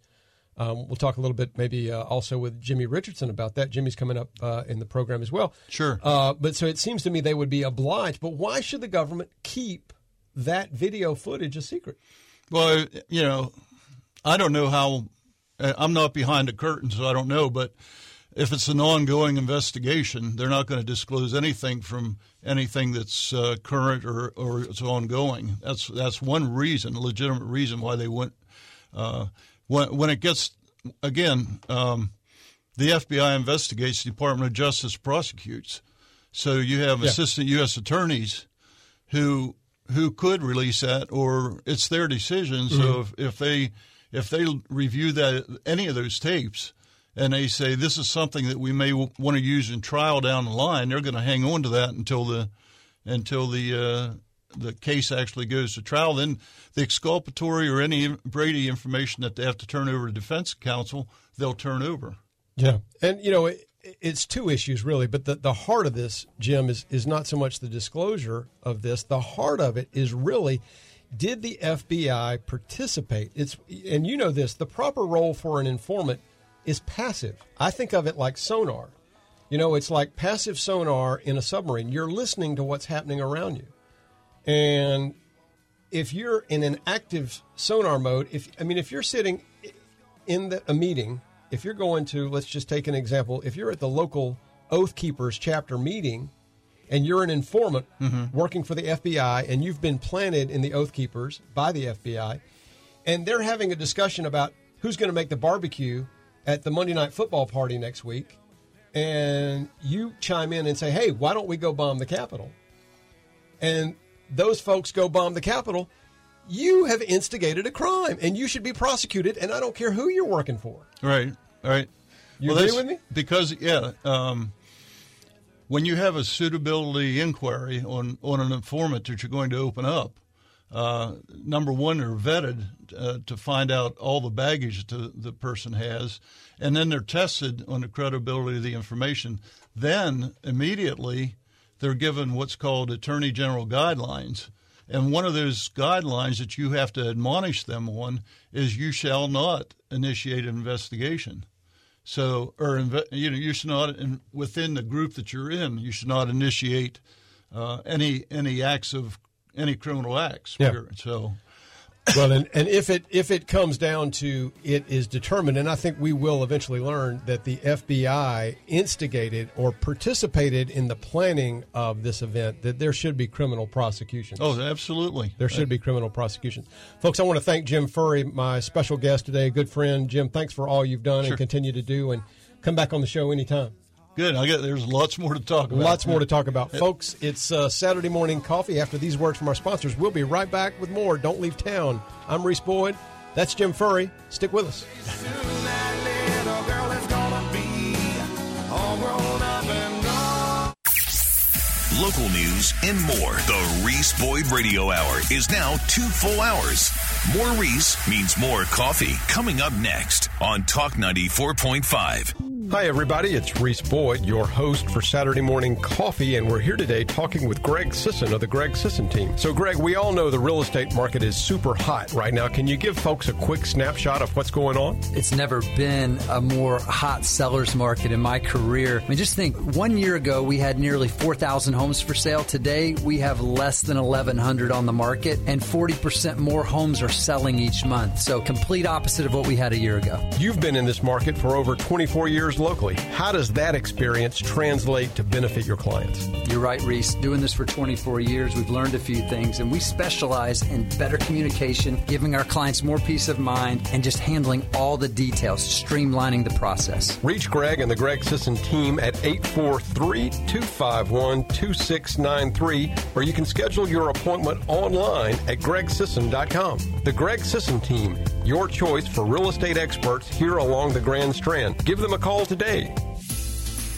Um, we'll talk a little bit maybe uh, also with Jimmy Richardson about that. Jimmy's coming up uh, in the program as well. Sure. Uh, but so it seems to me they would be obliged. But why should the government keep that video footage a secret? Well, you know, I don't know how. uh, I'm not behind the curtain, so I don't know. But if it's an ongoing investigation, they're not going to disclose anything from anything that's uh, current or or it's ongoing. That's that's one reason, a legitimate reason why they went. Uh, when when it gets again, um, the FBI investigates, the Department of Justice prosecutes. So you have Yeah. assistant U.S. attorneys who who could release that, or it's their decision. So if, if they if they review that any of those tapes and they say this is something that we may w- want to use in trial down the line, they're going to hang on to that until the until the uh, the case actually goes to trial. Then the exculpatory or any Brady information that they have to turn over to defense counsel, they'll turn over. Yeah, and you know it, it's two issues really, but the, the heart of this, Jim, is is not so much the disclosure of this. The heart of it is really, did the FBI participate? It's and you know this. The proper role for an informant is passive. I think of it like sonar. You know, it's like passive sonar in a submarine. You're listening to what's happening around you, and if you're in an active sonar mode, if I mean, if you're sitting in the, a meeting, if you're going to, let's just take an example, if you're at the local Oath Keepers chapter meeting and you're an informant mm-hmm. working for the FBI and you've been planted in the Oath Keepers by the FBI, and they're having a discussion about who's going to make the barbecue at the Monday night football party next week, and you chime in and say, hey, why don't we go bomb the Capitol? And those folks go bomb the Capitol. You have instigated a crime and you should be prosecuted, and I don't care who you're working for. Right, right. You Well, agree with me? Because yeah, um, when you have a suitability inquiry on on an informant that you're going to open up, uh, number one, they're vetted uh, to find out all the baggage the, the person has, and then they're tested on the credibility of the information. Then immediately, they're given what's called Attorney General guidelines. And one of those guidelines that you have to admonish them on is you shall not initiate an investigation. So, or you know, you should not in, within the group that you're in, you should not initiate uh, any any acts of any criminal acts. Yeah. period. So, well, and, and if it if it comes down to it is determined, and I think we will eventually learn that the FBI instigated or participated in the planning of this event, that there should be criminal prosecutions. oh, absolutely, There should be criminal prosecutions. Folks, I want to thank Jim Furry, my special guest today, good friend. Jim, thanks for all you've done Sure. and continue to do, and come back on the show anytime. Good. I got there's lots more to talk about. Lots more to talk about. Folks, it's uh, Saturday morning coffee. After these words from our sponsors, we'll be right back with more. Don't leave town. I'm Reese Boyd. That's Jim Furry. Stick with us. Little girl is gonna be all grown up and gone. Local news and more. The Reese Boyd Radio Hour is now two full hours. More Reese means more coffee. Coming up next on Talk 94.5. Hi, everybody. It's Reese Boyd, your host for Saturday Morning Coffee, and we're here today talking with Greg Sisson of the Greg Sisson team. So, Greg, we all know the real estate market is super hot right now. Can you give folks a quick snapshot of what's going on? It's never been a more hot seller's market in my career. I mean, just think one year ago we had nearly 4,000 homes for sale. Today we have less than 1,100 on the market, and 40% more homes are selling each month. So, complete opposite of what we had a year ago. You've been in this market for over 24 years locally. How does that experience translate to benefit your clients? You're right, Reese. Doing this for 24 years, we've learned a few things, and we specialize in better communication, giving our clients more peace of mind, and just handling all the details, streamlining the process. Reach Greg and the Greg Sisson team at 843 251 2693, or you can schedule your appointment online at gregsisson.com. The Greg Sisson team, your choice for real estate experts here along the Grand Strand. Give them a call today.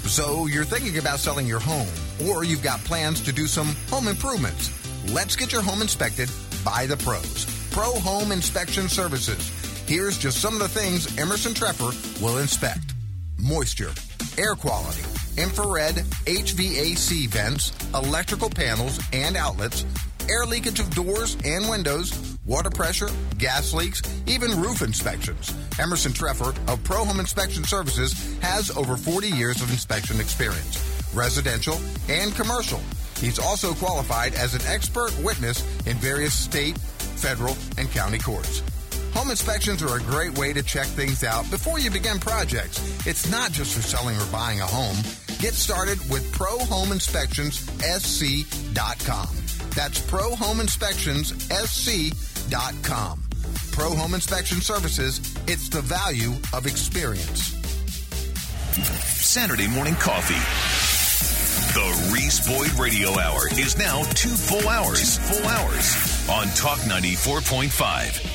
So you're thinking about selling your home, or you've got plans to do some home improvements. Let's get your home inspected by the pros. Pro Home Inspection Services. Here's just some of the things Emerson Treffer will inspect moisture, air quality, infrared HVAC vents, electrical panels and outlets, air leakage of doors and windows, water pressure, gas leaks, even roof inspections. Emerson Treffer of Pro Home Inspection Services has over 40 years of inspection experience, residential and commercial. He's also qualified as an expert witness in various state, federal, and county courts. Home inspections are a great way to check things out before you begin projects. It's not just for selling or buying a home. Get started with Pro Home Inspections ProHomeInspectionsSC.com. That's Pro Home Inspections ProHomeInspectionsSC.com. Pro Home Inspection Services, it's the value of experience. Saturday morning coffee. The Reese Boyd Radio Hour is now two full hours. Full hours on Talk 94.5.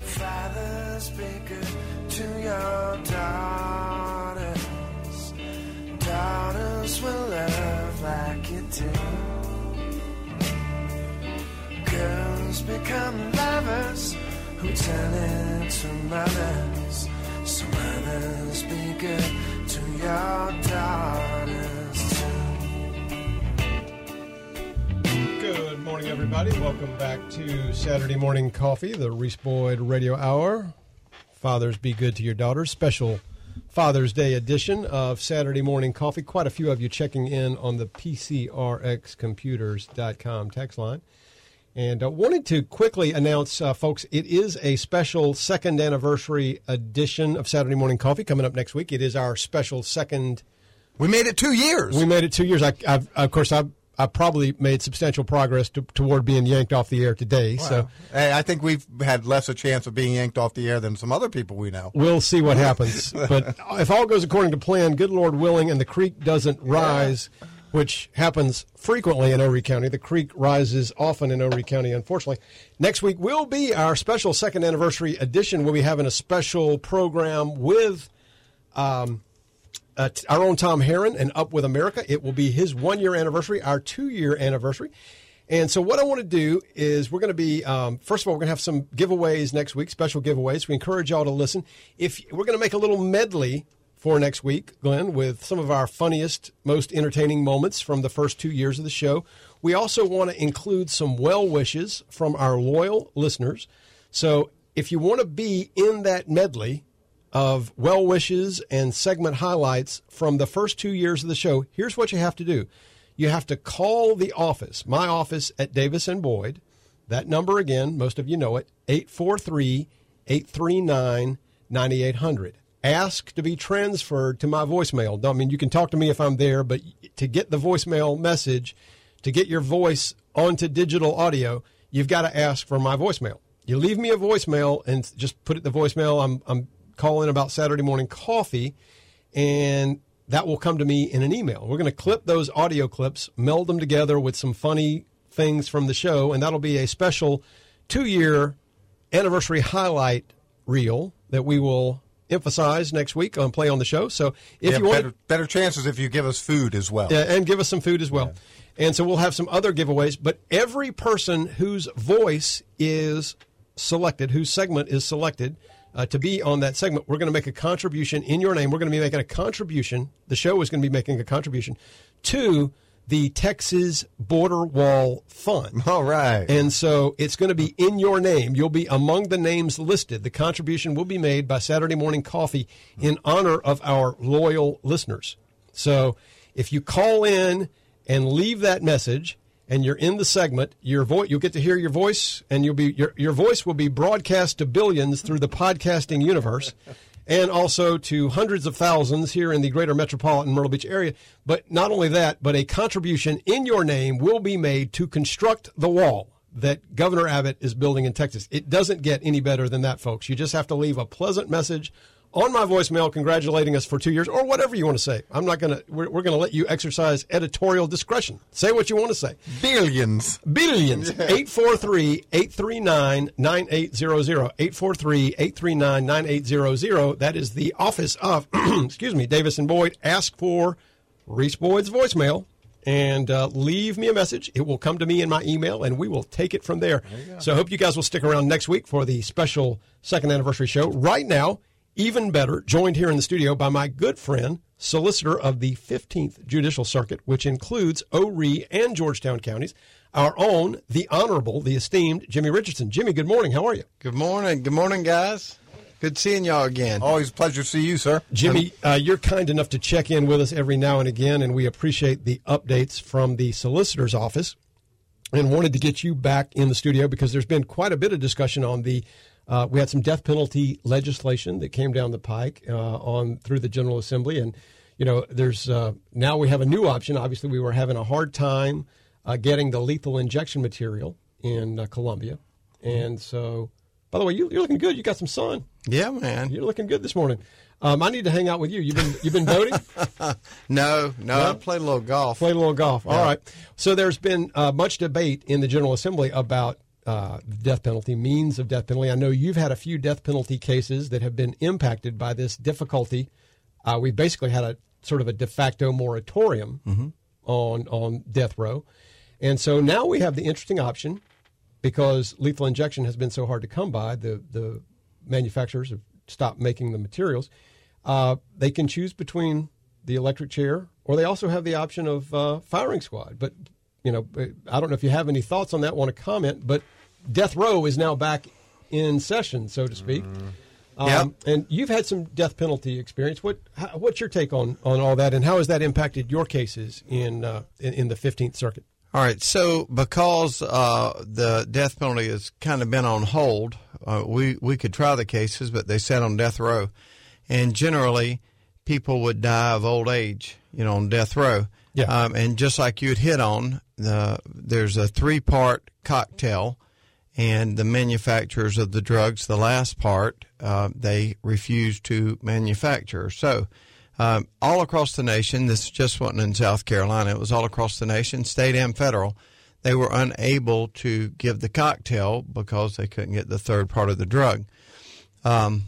Fathers, be good to your daughters. Daughters will love like you do. Girls become lovers who tell it to mothers. So mothers, be good to your daughters too. Good morning, everybody. Welcome back to Saturday Morning Coffee, the Reese Boyd Radio Hour. Fathers, be good to your daughters. Special Father's Day edition of Saturday Morning Coffee. Quite a few of you checking in on the PCRXcomputers.com text line. And uh, wanted to quickly announce, uh, folks, it is a special second anniversary edition of Saturday Morning Coffee coming up next week. It is our special second. We made it two years. We made it two years. I, I've, of course, I've, I probably made substantial progress to, toward being yanked off the air today. So Hey, I think we've had less a chance of being yanked off the air than some other people we know. we'll see what happens. but if all goes according to plan, good Lord willing, and the creek doesn't rise, which happens frequently in Horry County. The creek rises often in Horry County, unfortunately. Next week will be our special second anniversary edition. Where We'll be having a special program with um, uh, our own Tom Heron and Up with America. It will be his one year anniversary, our two year anniversary. And so, what I want to do is we're going to be um, first of all, we're going to have some giveaways next week, special giveaways. We encourage y'all to listen. If we're going to make a little medley for next week, Glenn, with some of our funniest, most entertaining moments from the first two years of the show. We also want to include some well wishes from our loyal listeners. So, if you want to be in that medley, of well wishes and segment highlights from the first two years of the show, here's what you have to do. You have to call the office, my office at Davis and Boyd. That number again, most of you know it, 843 839 9800. Ask to be transferred to my voicemail. I mean, you can talk to me if I'm there, but to get the voicemail message, to get your voice onto digital audio, you've got to ask for my voicemail. You leave me a voicemail and just put it the voicemail. I'm, I'm calling about Saturday morning coffee, and that will come to me in an email. We're going to clip those audio clips, meld them together with some funny things from the show, and that'll be a special two year anniversary highlight reel that we will emphasize next week on Play on the Show. So if Yeah, you want better, better chances if you give us food as well. yeah, and give us some food as well. And so we'll have some other giveaways, but every person whose voice is selected, whose segment is selected uh, to be on that segment, we're going to make a contribution in your name. We're going to be making a contribution. The show is going to be making a contribution to the Texas Border Wall Fund. All right. And so it's going to be in your name. You'll be among the names listed. The contribution will be made by Saturday Morning Coffee in honor of our loyal listeners. So if you call in and leave that message and you're in the segment, your voice you'll get to hear your voice and you'll be your your voice will be broadcast to billions through the podcasting universe and also to hundreds of thousands here in the greater metropolitan Myrtle Beach area. But not only that, but a contribution in your name will be made to construct the wall that Governor Abbott is building in Texas. It doesn't get any better than that, folks. You just have to leave a pleasant message on my voicemail congratulating us for two years or whatever you want to say. I'm not going to, we're, we're going to let you exercise editorial discretion. Say what you want to say. Billions. Billions. 843 839 9800. 843 839 9800. That is the office of, excuse me, Davis and Boyd. Ask for Reese Boyd's voicemail and uh, leave me a message. It will come to me in my email, and we will take it from there. so I hope you guys will stick around next week for the special second anniversary show. Right now, even better, joined here in the studio by my good friend, solicitor of the 15th Judicial Circuit, which includes Horry and Georgetown counties, our own, the Honorable, the esteemed Jimmy Richardson. Jimmy, good morning. How are you? Good morning. Good morning, guys. Good seeing y'all again. Always a pleasure to see you, sir. Jimmy, uh, you're kind enough to check in with us every now and again, and we appreciate the updates from the solicitor's office. And wanted to get you back in the studio because there's been quite a bit of discussion on the. Uh, we had some death penalty legislation that came down the pike uh, on through the General Assembly, and you know, there's uh, now we have a new option. Obviously, we were having a hard time uh, getting the lethal injection material in uh, Columbia, and so. By the way, you, you're looking good. You got some sun. Yeah, man. You're looking good this morning. Um, I need to hang out with you. You've been you've been boating. No, no, I played a little golf. Played a little golf. All Yeah. right. So there's been uh, much debate in the General Assembly about uh, death penalty, means of death penalty. I know you've had a few death penalty cases that have been impacted by this difficulty. Uh, we basically had a sort of a de facto moratorium Mhm. on on death row, and so now we have the interesting option because lethal injection has been so hard to come by. The the manufacturers have stopped making the materials. Uh, they can choose between the electric chair, or they also have the option of uh, firing squad. But you know, I don't know if you have any thoughts on that. Want to comment? But death row is now back in session, so to speak. Um, Yep. And you've had some death penalty experience. What how, what's your take on, on all that, and how has that impacted your cases in uh, in, in the Fifteenth Circuit? All right. So because uh, the death penalty has kind of been on hold, uh, we we could try the cases, but they sat on death row, and generally people would die of old age, you know, on death row. Yeah. Um, and just like you had hit on, the there's a three part cocktail, and the manufacturers of the drugs, the last part, uh, they refuse to manufacture. So. Um, all across the nation, this just wasn't in South Carolina, it was all across the nation, state and federal. They were unable to give the cocktail because they couldn't get the third part of the drug. Um,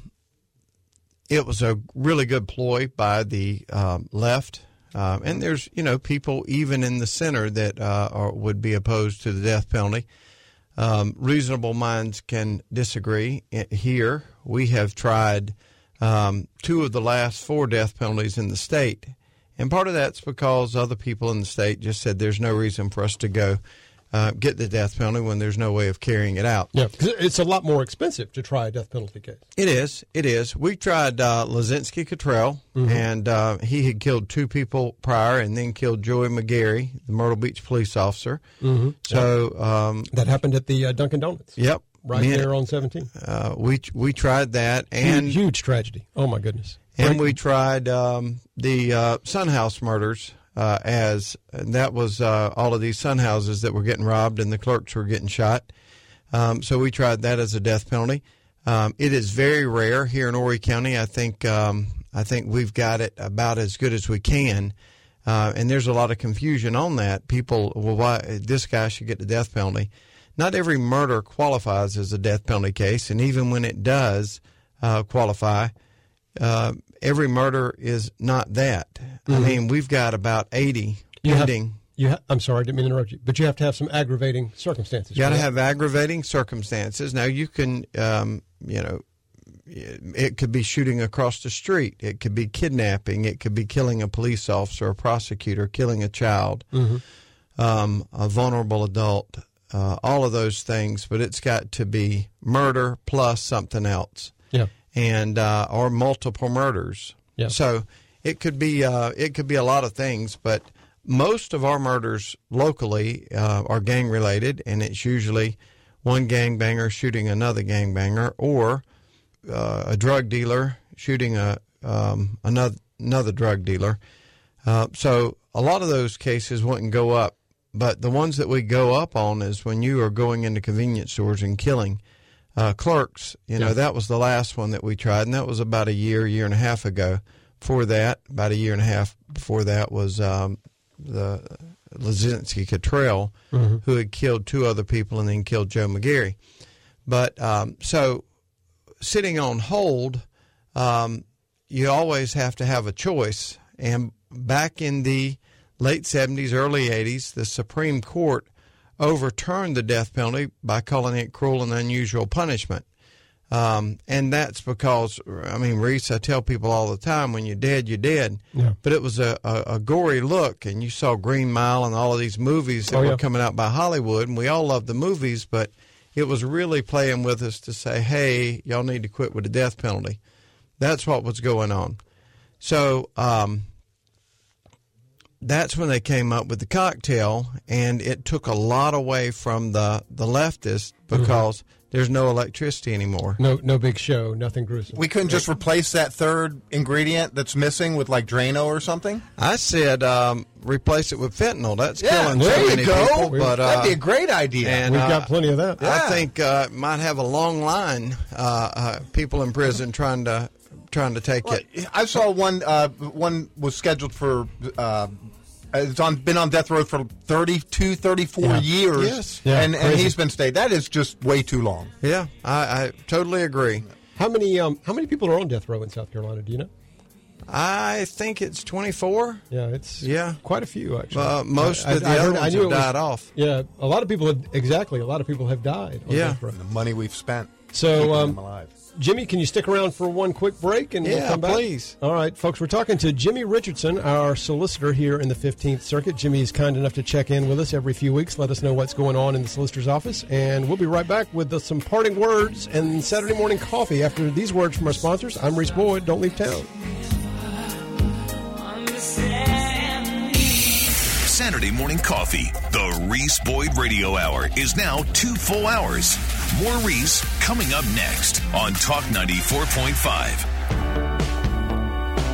it was a really good ploy by the um, left. Um, and there's, you know, people even in the center that uh, are, would be opposed to the death penalty. Um, reasonable minds can disagree. Here, we have tried um, two of the last four death penalties in the state. And part of that's because other people in the state just said there's no reason for us to go uh, get the death penalty when there's no way of carrying it out. Yeah, it's a lot more expensive to try a death penalty case. It is. It is. We tried uh, Lazinski Cottrell, Mhm. and uh, he had killed two people prior, and then killed Joey McGarry, the Myrtle Beach police officer. Mhm. So um, That happened at the uh, Dunkin' Donuts. Yep, right Me and- there on 17. Uh, we we tried that, and huge, huge tragedy. Oh my goodness. and we tried um, the uh, Sun House murders uh, as and that was uh, all of these Sun Houses that were getting robbed and the clerks were getting shot. Um, so we tried that as a death penalty. Um, it is very rare here in Horry County. I think um, I think we've got it about as good as we can. Uh, and there's a lot of confusion on that. People, well, why this guy should get the death penalty? Not every murder qualifies as a death penalty case, and even when it does uh, qualify, uh, every murder is not that. I Mhm. mean, we've got about 80 You have- You ha- I'm sorry, I didn't mean to interrupt you, but you have to have some aggravating circumstances. You got to have aggravating circumstances. Now, you can, um, you know, it could be shooting across the street. It could be kidnapping. It could be killing a police officer, a prosecutor, killing a child, Mhm. um, a vulnerable adult, uh, all of those things. But it's got to be murder plus something else. Yeah. And uh, or multiple murders. Yeah. So it could be uh, it could be a lot of things, but most of our murders locally uh, are gang related, and it's usually one gang banger shooting another gang banger, or uh, a drug dealer shooting a um, another another drug dealer. Uh, so a lot of those cases wouldn't go up, but the ones that we go up on is when you are going into convenience stores and killing uh, clerks. You know Yeah. that was the last one that we tried, and that was about a year, year and a half ago. Before that, about a year and a half before that was um, the Lazinski Cottrell, Mhm. who had killed two other people and then killed Joe McGarry. But um, so sitting on hold, um, you always have to have a choice. And back in the late 70s, early 80s, the Supreme Court overturned the death penalty by calling it cruel and unusual punishment. Um, and that's because, I mean, Reese, I tell people all the time, when you're dead, you're dead. Yeah. But it was a, a, a gory look, and you saw Green Mile and all of these movies that Oh, yeah. were coming out by Hollywood, and we all love the movies, but it was really playing with us to say, hey, y'all need to quit with the death penalty. That's what was going on. So um, that's when they came up with the cocktail, and it took a lot away from the, the leftists because there's no electricity anymore. No, no big show, nothing gruesome. We couldn't just replace that third ingredient that's missing with like Drano or something. I said um, replace it with fentanyl. That's Yeah, killing there so you many go. people. But uh, That'd be a great idea. And, We've uh, got plenty of that. I think uh, might have a long line. Uh, uh, people in prison trying to trying to take Well, it. I saw one. Uh, one was scheduled for. Uh, it's on been on death row for 32, 34 Yeah. years. Yes. Yeah, and and he's been stayed. That is just way too long. Yeah, I, I totally agree. How many um, how many people are on death row in South Carolina? Do you know? I think it's twenty four. Yeah, it's Yeah. quite a few actually. Uh, most I- of the I- I other heard- I ones knew have it was- died off. Yeah, a lot of people have exactly. A lot of people have died. On Yeah. death row. The money we've spent. So, keeping um, them alive. Jimmy, can you stick around for one quick break and we'll Yeah, come back? please. All right, folks, we're talking to Jimmy Richardson, our solicitor here in the 15th Circuit. Jimmy is kind enough to check in with us every few weeks, let us know what's going on in the solicitor's office, and we'll be right back with uh, some parting words and Saturday morning coffee. After these words from our sponsors, I'm Reese Boyd. Don't leave town. Saturday morning coffee. The Reese Boyd Radio Hour is now two full hours. More Reese coming up next on Talk 94.5.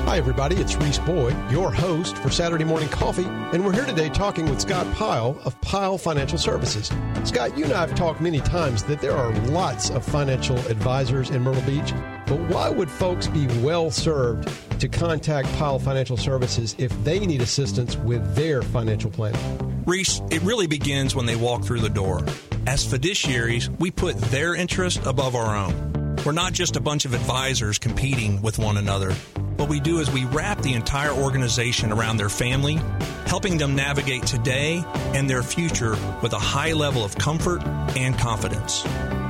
Hi, everybody. It's Reese Boyd, your host for Saturday Morning Coffee, and we're here today talking with Scott Pyle of Pyle Financial Services. Scott, you and I have talked many times that there are lots of financial advisors in Myrtle Beach, but why would folks be well served to contact Pyle Financial Services if they need assistance with their financial planning? Reese, it really begins when they walk through the door. As fiduciaries, we put their interest above our own. We're not just a bunch of advisors competing with one another. What we do is we wrap the entire organization around their family, helping them navigate today and their future with a high level of comfort and confidence.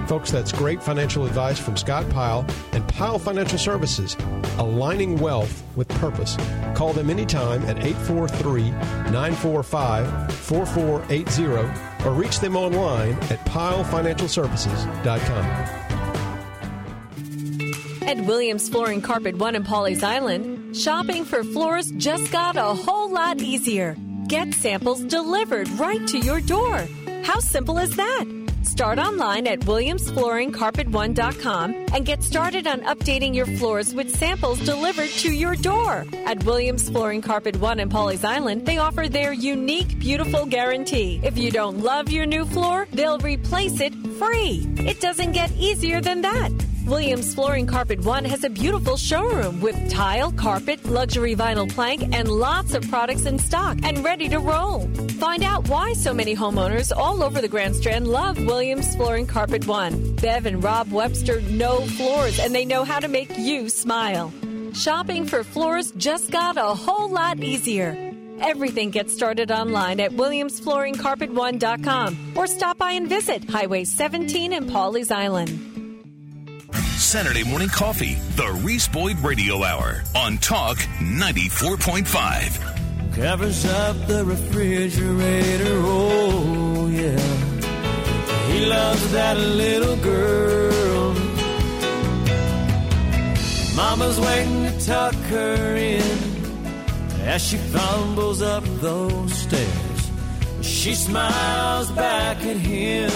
Folks, that's great financial advice from Scott Pyle and Pyle Financial Services, aligning wealth with purpose. Call them anytime at 843 945 4480 or reach them online at pylefinancialservices.com. At Williams Flooring Carpet One in Pawleys Island, shopping for floors just got a whole lot easier. Get samples delivered right to your door. How simple is that? Start online at williamsflooringcarpet1.com and get started on updating your floors with samples delivered to your door. At Williams Flooring Carpet One in Pawleys Island, they offer their unique, beautiful guarantee. If you don't love your new floor, they'll replace it free. It doesn't get easier than that. Williams Flooring Carpet One has a beautiful showroom with tile, carpet, luxury vinyl plank, and lots of products in stock and ready to roll. Find out why so many homeowners all over the Grand Strand love Williams Flooring Carpet One. Bev and Rob Webster know floors and they know how to make you smile. Shopping for floors just got a whole lot easier. Everything gets started online at williamsflooringcarpet1.com or stop by and visit Highway 17 in Pawleys Island. Saturday morning coffee, the Reese Boyd Radio Hour on Talk 94.5. Covers up the refrigerator, oh yeah. He loves that little girl. Mama's waiting to tuck her in as she fumbles up those stairs. She smiles back at him,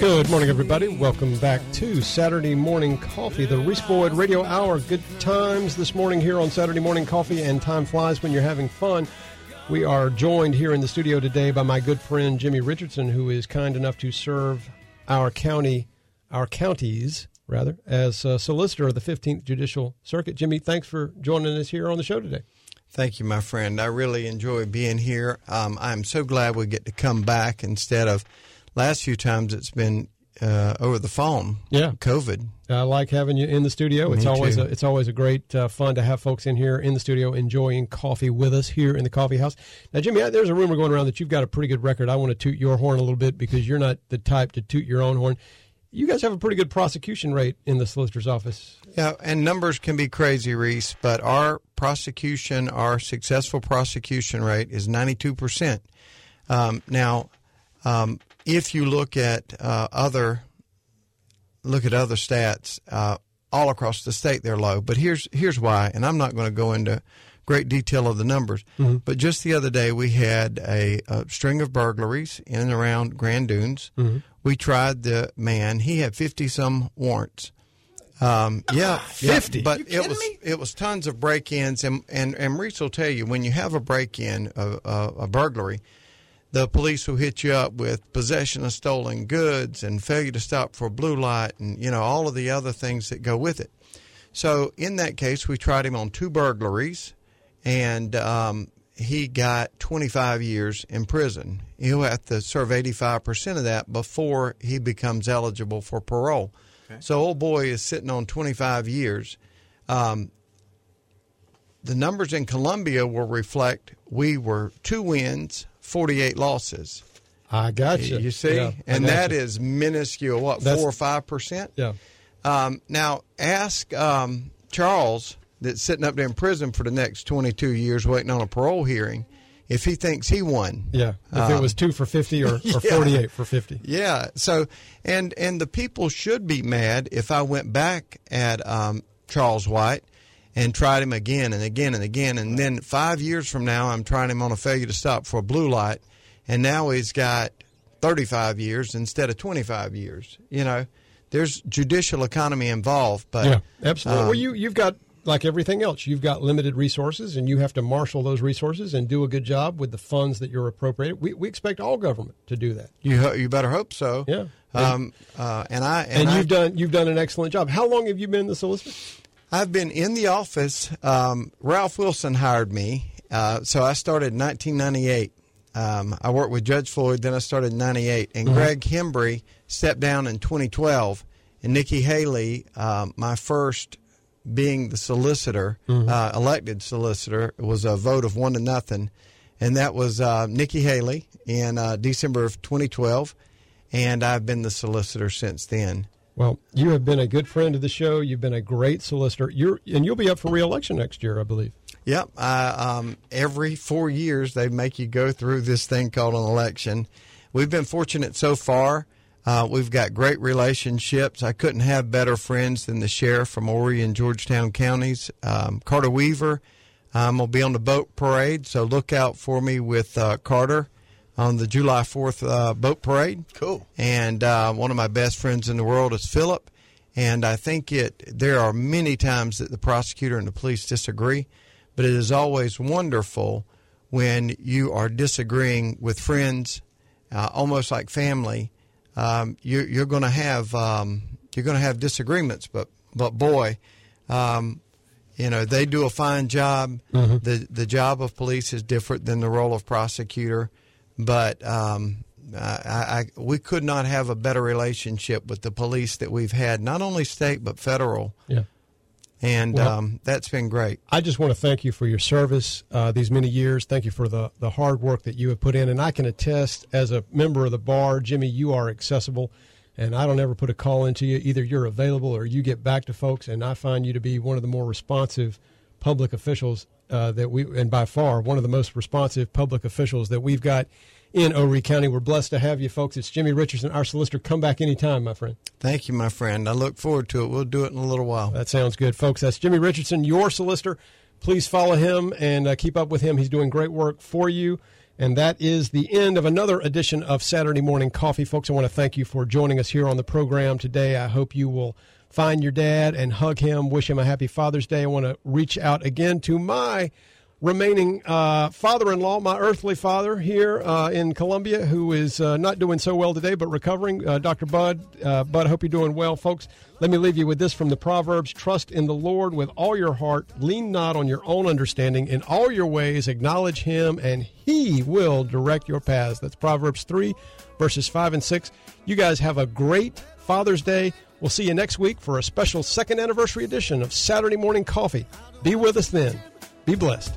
Good morning, everybody. Welcome back to Saturday Morning Coffee, the Reese Boyd Radio Hour. Good times this morning here on Saturday Morning Coffee, and time flies when you're having fun. We are joined here in the studio today by my good friend Jimmy Richardson, who is kind enough to serve our county, our counties rather, as solicitor of the 15th Judicial Circuit. Jimmy, thanks for joining us here on the show today. Thank you, my friend. I really enjoy being here. Um, I'm so glad we get to come back instead of last few times it's been uh, over the phone. Yeah. COVID. I like having you in the studio. It's Me always too. a, it's always a great uh, fun to have folks in here in the studio enjoying coffee with us here in the coffee house. Now, Jimmy, I- there's a rumor going around that you've got a pretty good record. I want to toot your horn a little bit because you're not the type to toot your own horn. You guys have a pretty good prosecution rate in the solicitor's office. Yeah, and numbers can be crazy, Reese, but our prosecution, our successful prosecution rate is 92%. Um, now, um, if you look at uh, other look at other stats uh, all across the state, they're low. But here's here's why, and I'm not going to go into great detail of the numbers. Mhm. But just the other day, we had a, a string of burglaries in and around Grand Dunes. Mhm. We tried the man; he had 50 some warrants. Um, yeah, 50? yeah, but it was me? it was tons of break-ins, and and and Reese will tell you when you have a break-in, a, a, a burglary, the police will hit you up with possession of stolen goods and failure to stop for a blue light, and you know all of the other things that go with it. So in that case, we tried him on two burglaries, and um, he got 25 years in prison. He'll have to serve 85 percent of that before he becomes eligible for parole. So old boy is sitting on 25 years. Um, the numbers in Columbia will reflect we were two wins, 48 losses. I got you. You see, Yeah, and got that you. is minuscule. What That's- four or five percent? Yeah. Um, now ask um, Charles that's sitting up there in prison for the next 22 years waiting on a parole hearing if he thinks he won. Yeah. If it Um, was two for 50 or, or yeah. 48 for 50. Yeah. So, and and the people should be mad if I went back at um, Charles White and tried him again and again and again, and then five years from now I'm trying him on a failure to stop for a blue light, and now he's got 35 years instead of 25 years. You know, there's judicial economy involved, but yeah, absolutely. um, well, you you've got like everything else. You've got limited resources, and you have to marshal those resources and do a good job with the funds that you're appropriated. We we expect all government to do that. you ho- you better hope so. Yeah. Um, uh, and I And, and, you've done you've done an excellent job. How long have you been the solicitor? I've been in the office. Um, Ralph Wilson hired me, uh, so I started in 1998, Um, I worked with Judge Floyd, then I started in 98. And Mhm. Greg Hembree stepped down in 2012. And Nikki Haley, um, my first being the solicitor, Mhm. uh, elected solicitor, it was a vote of one to nothing. And that was uh, Nikki Haley in uh, December of 2012. And I've been the solicitor since then. Well, you have been a good friend of the show. You've been a great solicitor. You're and you'll be up for reelection next year, I believe. Yep. Uh, um, every four years, they make you go through this thing called an election. We've been fortunate so far. Uh, we've got great relationships. I couldn't have better friends than the sheriff from Horry and Georgetown counties, um, Carter Weaver. I'm going to be on the boat parade, so look out for me with uh, Carter on the July 4th uh, boat parade. Cool. And uh, one of my best friends in the world is Philip. And I think it. There are many times that the prosecutor and the police disagree, but it is always wonderful when you are disagreeing with friends, uh, almost like family. Um, you, you're going to have um, you're going to have disagreements, but but boy, um, you know they do a fine job. Mhm. The the job of police is different than the role of prosecutor, but um, I, I we could not have a better relationship with the police that we've had, not only state but federal. Yeah. And Well- um, that's been great. I just want to thank you for your service uh, these many years. Thank you for the, the hard work that you have put in. And I can attest, as a member of the bar, Jimmy, you are accessible. And I don't ever put a call into you. Either you're available or you get back to folks. And I find you to be one of the more responsive public officials uh, that we, and by far, one of the most responsive public officials that we've got in Horry County. We're blessed to have you, folks. It's Jimmy Richardson, our solicitor. Come back anytime, my friend. Thank you, my friend. I look forward to it. We'll do it in a little while. That sounds good, folks. That's Jimmy Richardson, your solicitor. Please follow him and uh, keep up with him. He's doing great work for you. And that is the end of another edition of Saturday Morning Coffee. Folks, I want to thank you for joining us here on the program today. I hope you will find your dad and hug him, wish him a happy Father's Day. I want to reach out again to my remaining uh, father-in-law, my earthly father here uh, in Columbia, who is uh, not doing so well today, but recovering. Uh, Dr. Bud, uh, Bud, I hope you're doing well, folks. Let me leave you with this from the Proverbs: Trust in the Lord with all your heart, lean not on your own understanding. In all your ways, acknowledge Him, and He will direct your paths. That's Proverbs three, verses five and six. You guys have a great Father's Day. We'll see you next week for a special second anniversary edition of Saturday Morning Coffee. Be with us then. Be blessed.